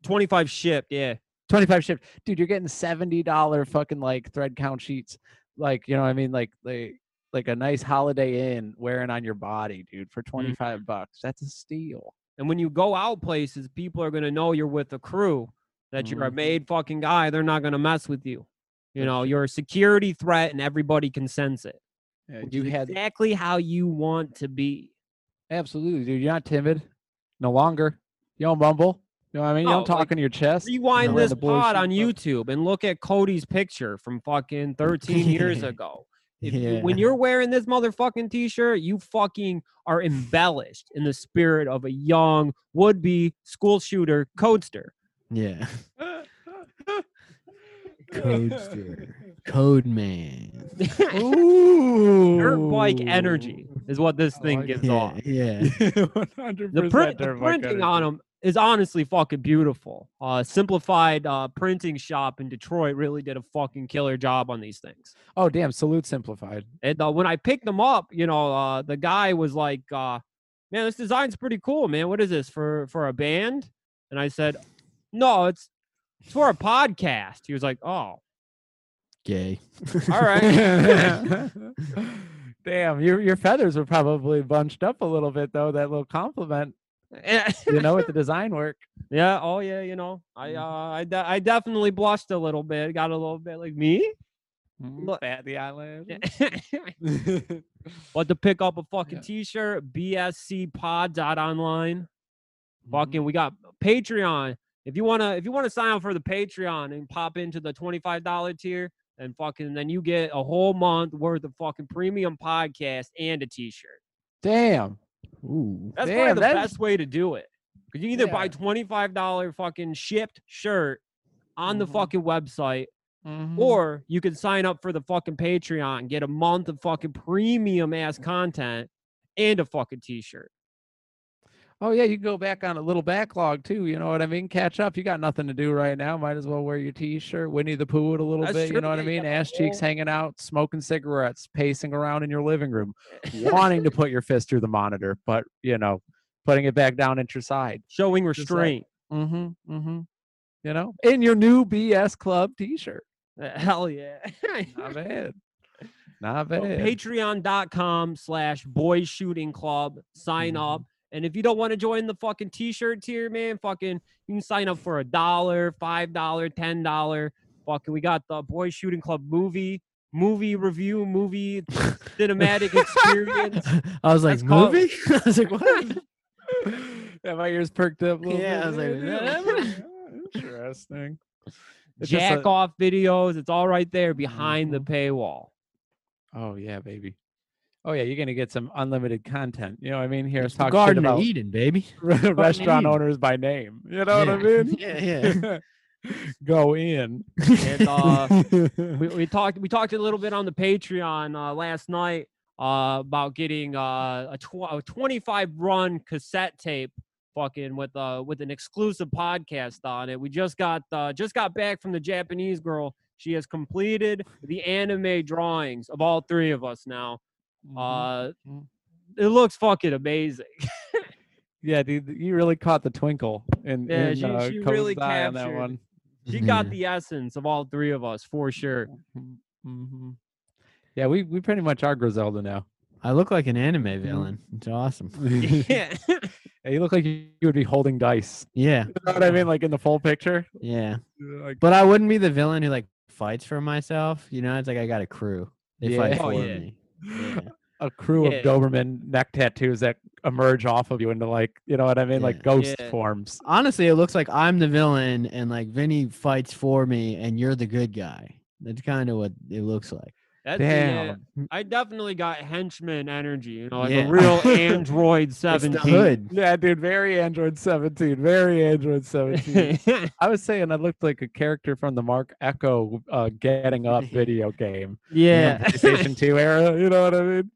25 shipped, yeah. 25 shipped. Dude, you're getting $70 fucking like thread count sheets. Like, you know what I mean? Like like like a nice holiday inn wearing on your body, dude, for 25 bucks. That's a steal. And when you go out places, people are going to know you're with a crew, that you're a Mhm. made fucking guy. They're not going to mess with you. You know, you're a security threat and everybody can sense it. Yeah, you had exactly how you want to be. absolutely, dude. You're not timid no longer. You don't mumble. You know what I mean? You don't talk like, in your chest. Rewind wearing this the boy pod on. YouTube and look at Cody's picture from fucking 13 years ago. If you- when you're wearing this motherfucking t-shirt, you fucking are embellished in the spirit of a young would-be school shooter codester. Yeah. Codester. Code man. Ooh. Dirt bike energy is what this I thing like gives. Yeah. off. Yeah. 100% The, print, the dirt bike printing on them is honestly fucking beautiful. Uh, simplified uh, printing shop in Detroit really did a fucking killer job on these things. Oh, damn. Salute simplified. And uh, when I picked them up, you know, uh, the guy was like, uh, "Man, this design's pretty cool, man. What is this for for a band?" And I said, "No, it's It's for a podcast. He was like, oh, Gay. all right. Damn, your your feathers were probably bunched up a little bit though. That little compliment, you know, with the design work. yeah. Oh yeah. You know, I Mhm. uh, I, de- I definitely blushed a little bit. Got a little bit like me. Look- Fat the eyelash. but to pick up a fucking Yeah. t-shirt, bscpod.online. Mm-hmm. Fucking, we got Patreon. If you wanna, if you wanna sign up for the Patreon and pop into the twenty-five dollar tier, and fucking, then you get a whole month worth of fucking premium podcast and a t-shirt. Damn. Ooh. That's Damn, probably the that's- best way to do it. Cause you either buy twenty-five dollar fucking shipped shirt on the Mhm. fucking website, Mhm. or you can sign up for the fucking Patreon and get a month of fucking premium ass content and a fucking t-shirt. Oh yeah, you can go back on a little backlog too. You know what I mean? Catch up. You got nothing to do right now. Might as well wear your t-shirt, Winnie the Pooh it a little That's bit. true, You know what I yeah, you mean? Ass cheeks hanging out, smoking cigarettes, pacing around in your living room, wanting to put your fist through the monitor, but you know, putting it back down at your side. Showing Just like- restraint. Mm-hmm. Mm-hmm. You know, in your new BS Club T-shirt. Hell yeah. Not bad. Not So bad. Patreon.com slash boys shooting club. Sign Mhm. up. And if you don't want to join the fucking t-shirt tier, man, fucking you can sign up for a dollar, five dollar, ten dollar. Fucking we got the Boys Shooting Club movie, movie review, movie cinematic experience. I was like, That's called- movie? I was like, what? yeah, my ears perked up. A little Yeah, I was like, Yeah, Interesting. It's Jack a- off videos. It's all right there behind the Mhm. paywall. Oh yeah, baby. Oh yeah, you're gonna get some unlimited content. You know what I mean? Here's It's the talk shit about of Eden, baby. restaurant Eden. owners by name. You know what I mean? Yeah, yeah. Go in. And uh, we, we talked we talked a little bit on the Patreon uh, last night uh, about getting uh, a, tw- a 25 run cassette tape fucking with uh with an exclusive podcast on it. We just got uh, just got back from the Japanese girl. She has completed the anime drawings of all three of us now. Mhm. Uh Mhm. it looks fucking amazing. yeah, dude, you really caught the twinkle in, Yeah, in she- uh, she really Cody's eye on that captured- one. She got the essence of all three of us for sure. Mm-hmm. Yeah, we we pretty much are Griselda now. I look like an anime villain. It's awesome. yeah. Yeah, you look like you you would be holding dice. Yeah, You know what I mean? Like in the full picture. yeah. Like, But I wouldn't be the villain who like fights for myself. You know, it's like I got a crew. They fight Yeah. Oh, yeah. me. Yeah. a crew Yeah. of Doberman neck tattoos that emerge off of you into like, you know what I mean? Like ghost Yeah. forms. Honestly, it looks like I'm the villain and like Vinny fights for me and you're the good guy. That's kind of what it looks like. That's yeah. Damn. I definitely got henchman energy, you know, like Yeah. a real Android 17. Yeah, dude, very Android 17. Very Android 17. I was saying I looked like a character from the Marc Ecko uh, getting up video game. you know, yeah. PlayStation 2 era. You know what I mean?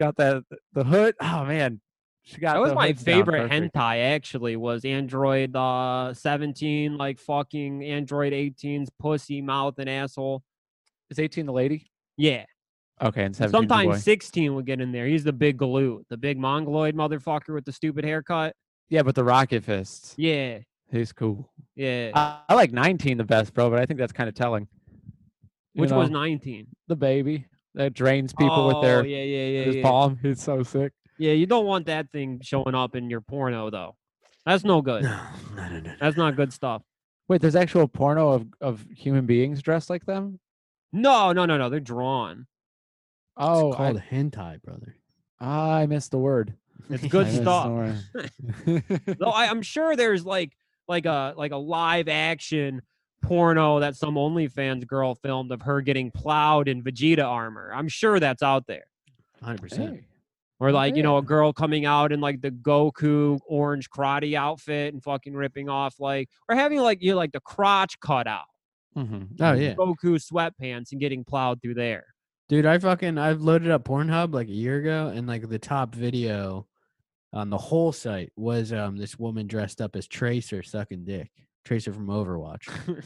Got that the hood. Oh man. She got That was my favorite hentai actually was Android uh 17 like fucking Android 18's pussy mouth and asshole. Is 18 the lady? Yeah. Okay, and 17. Sometimes 16 would get in there. He's the big galoot, the big mongoloid motherfucker with the stupid haircut. Yeah, but the rocket fists. Yeah. He's cool. Yeah. I, I like 19 the best, bro, but I think that's kind of telling. You Which was 19. the baby that drains people oh, with their yeah, yeah, yeah, his yeah. palm. He's so sick. Yeah, you don't want that thing showing up in your porno though. That's no good. No, no, no, no. That's not good stuff. Wait, there's actual porno of, of human beings dressed like them? No, no, no, no. They're drawn. Oh, it's I, called hentai, brother. Ah, I missed the word. It's good missed the stuff. word. No, I, I'm sure there's like like a like a live action porno that some OnlyFans girl filmed of her getting plowed in Vegeta armor. I'm sure that's out there. 100%. Hey, Or oh, like, you know, a girl coming out in like the Goku orange karate outfit and fucking ripping off like or having like you know, like the crotch cut out. Mhm, Oh, yeah. Goku sweatpants and getting plowed through there. Dude, I fucking I've loaded up Pornhub like a year ago, and like the top video on the whole site was um this woman dressed up as Tracer sucking dick. Tracer from Overwatch.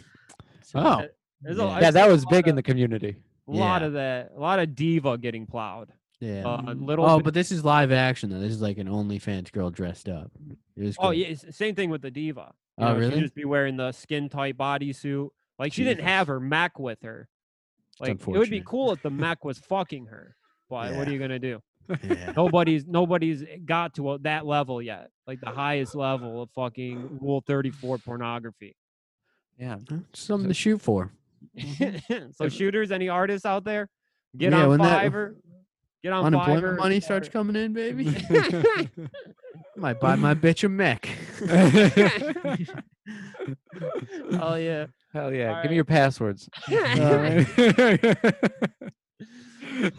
So, Oh. Uh, There's a- Yeah. That was lot big in the community. A lot Yeah. of that, a lot of D.Va getting plowed. yeah. Uh, Mhm. little. oh, bit- but this is live action though. This is like an OnlyFans girl dressed up. It was. oh yeah, it's same thing with the D.Va. You Oh, know, really? She'd just be wearing the skin tight bodysuit. Like she didn't have her mech with her. Like it would be cool if the mech was fucking her. But what are you gonna do? Yeah. Nobody's nobody's got to a, that level yet. Like the highest level of fucking Rule Thirty Four pornography. Yeah. Something to shoot for. Mm-hmm. so shooters, any artists out there, get Yeah, on when that- Fiverr. Get on Unemployment Fiverr. money starts coming in, baby. Might buy my bitch a mech. Oh yeah. Hell yeah. All Give me your passwords.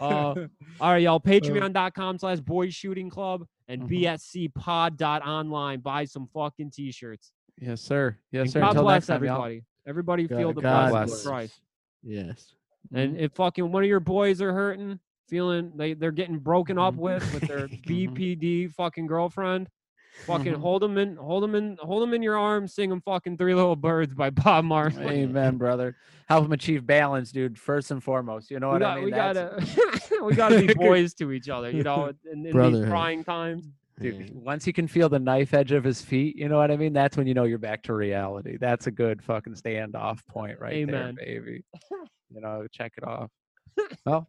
Uh, all right, y'all. Patreon.com slash boys shooting club and Mhm. bscpod.online. Buy some fucking t-shirts. yes, sir. Yes, And sir. God Until bless next time, y'all. everybody. Everybody God- feel the God blessings of. Christ. yes. And if fucking one of your boys are hurting, feeling they, they're getting broken up Mhm. with with their Mhm. BPD fucking girlfriend, fucking Mhm. hold them in hold them in hold them in your arms, sing them fucking Three Little Birds by Bob Marley. Amen, brother. Help him achieve balance, dude. First and foremost. You know we, what got, I mean? we That's- gotta we gotta be boys to each other, you know, in, in these Brotherhood. trying times. Dude, Yeah. once he can feel the knife edge of his feet, you know what I mean? That's when you know you're back to reality. That's a good fucking standoff point right Amen. there, baby. You know, check it off. Well,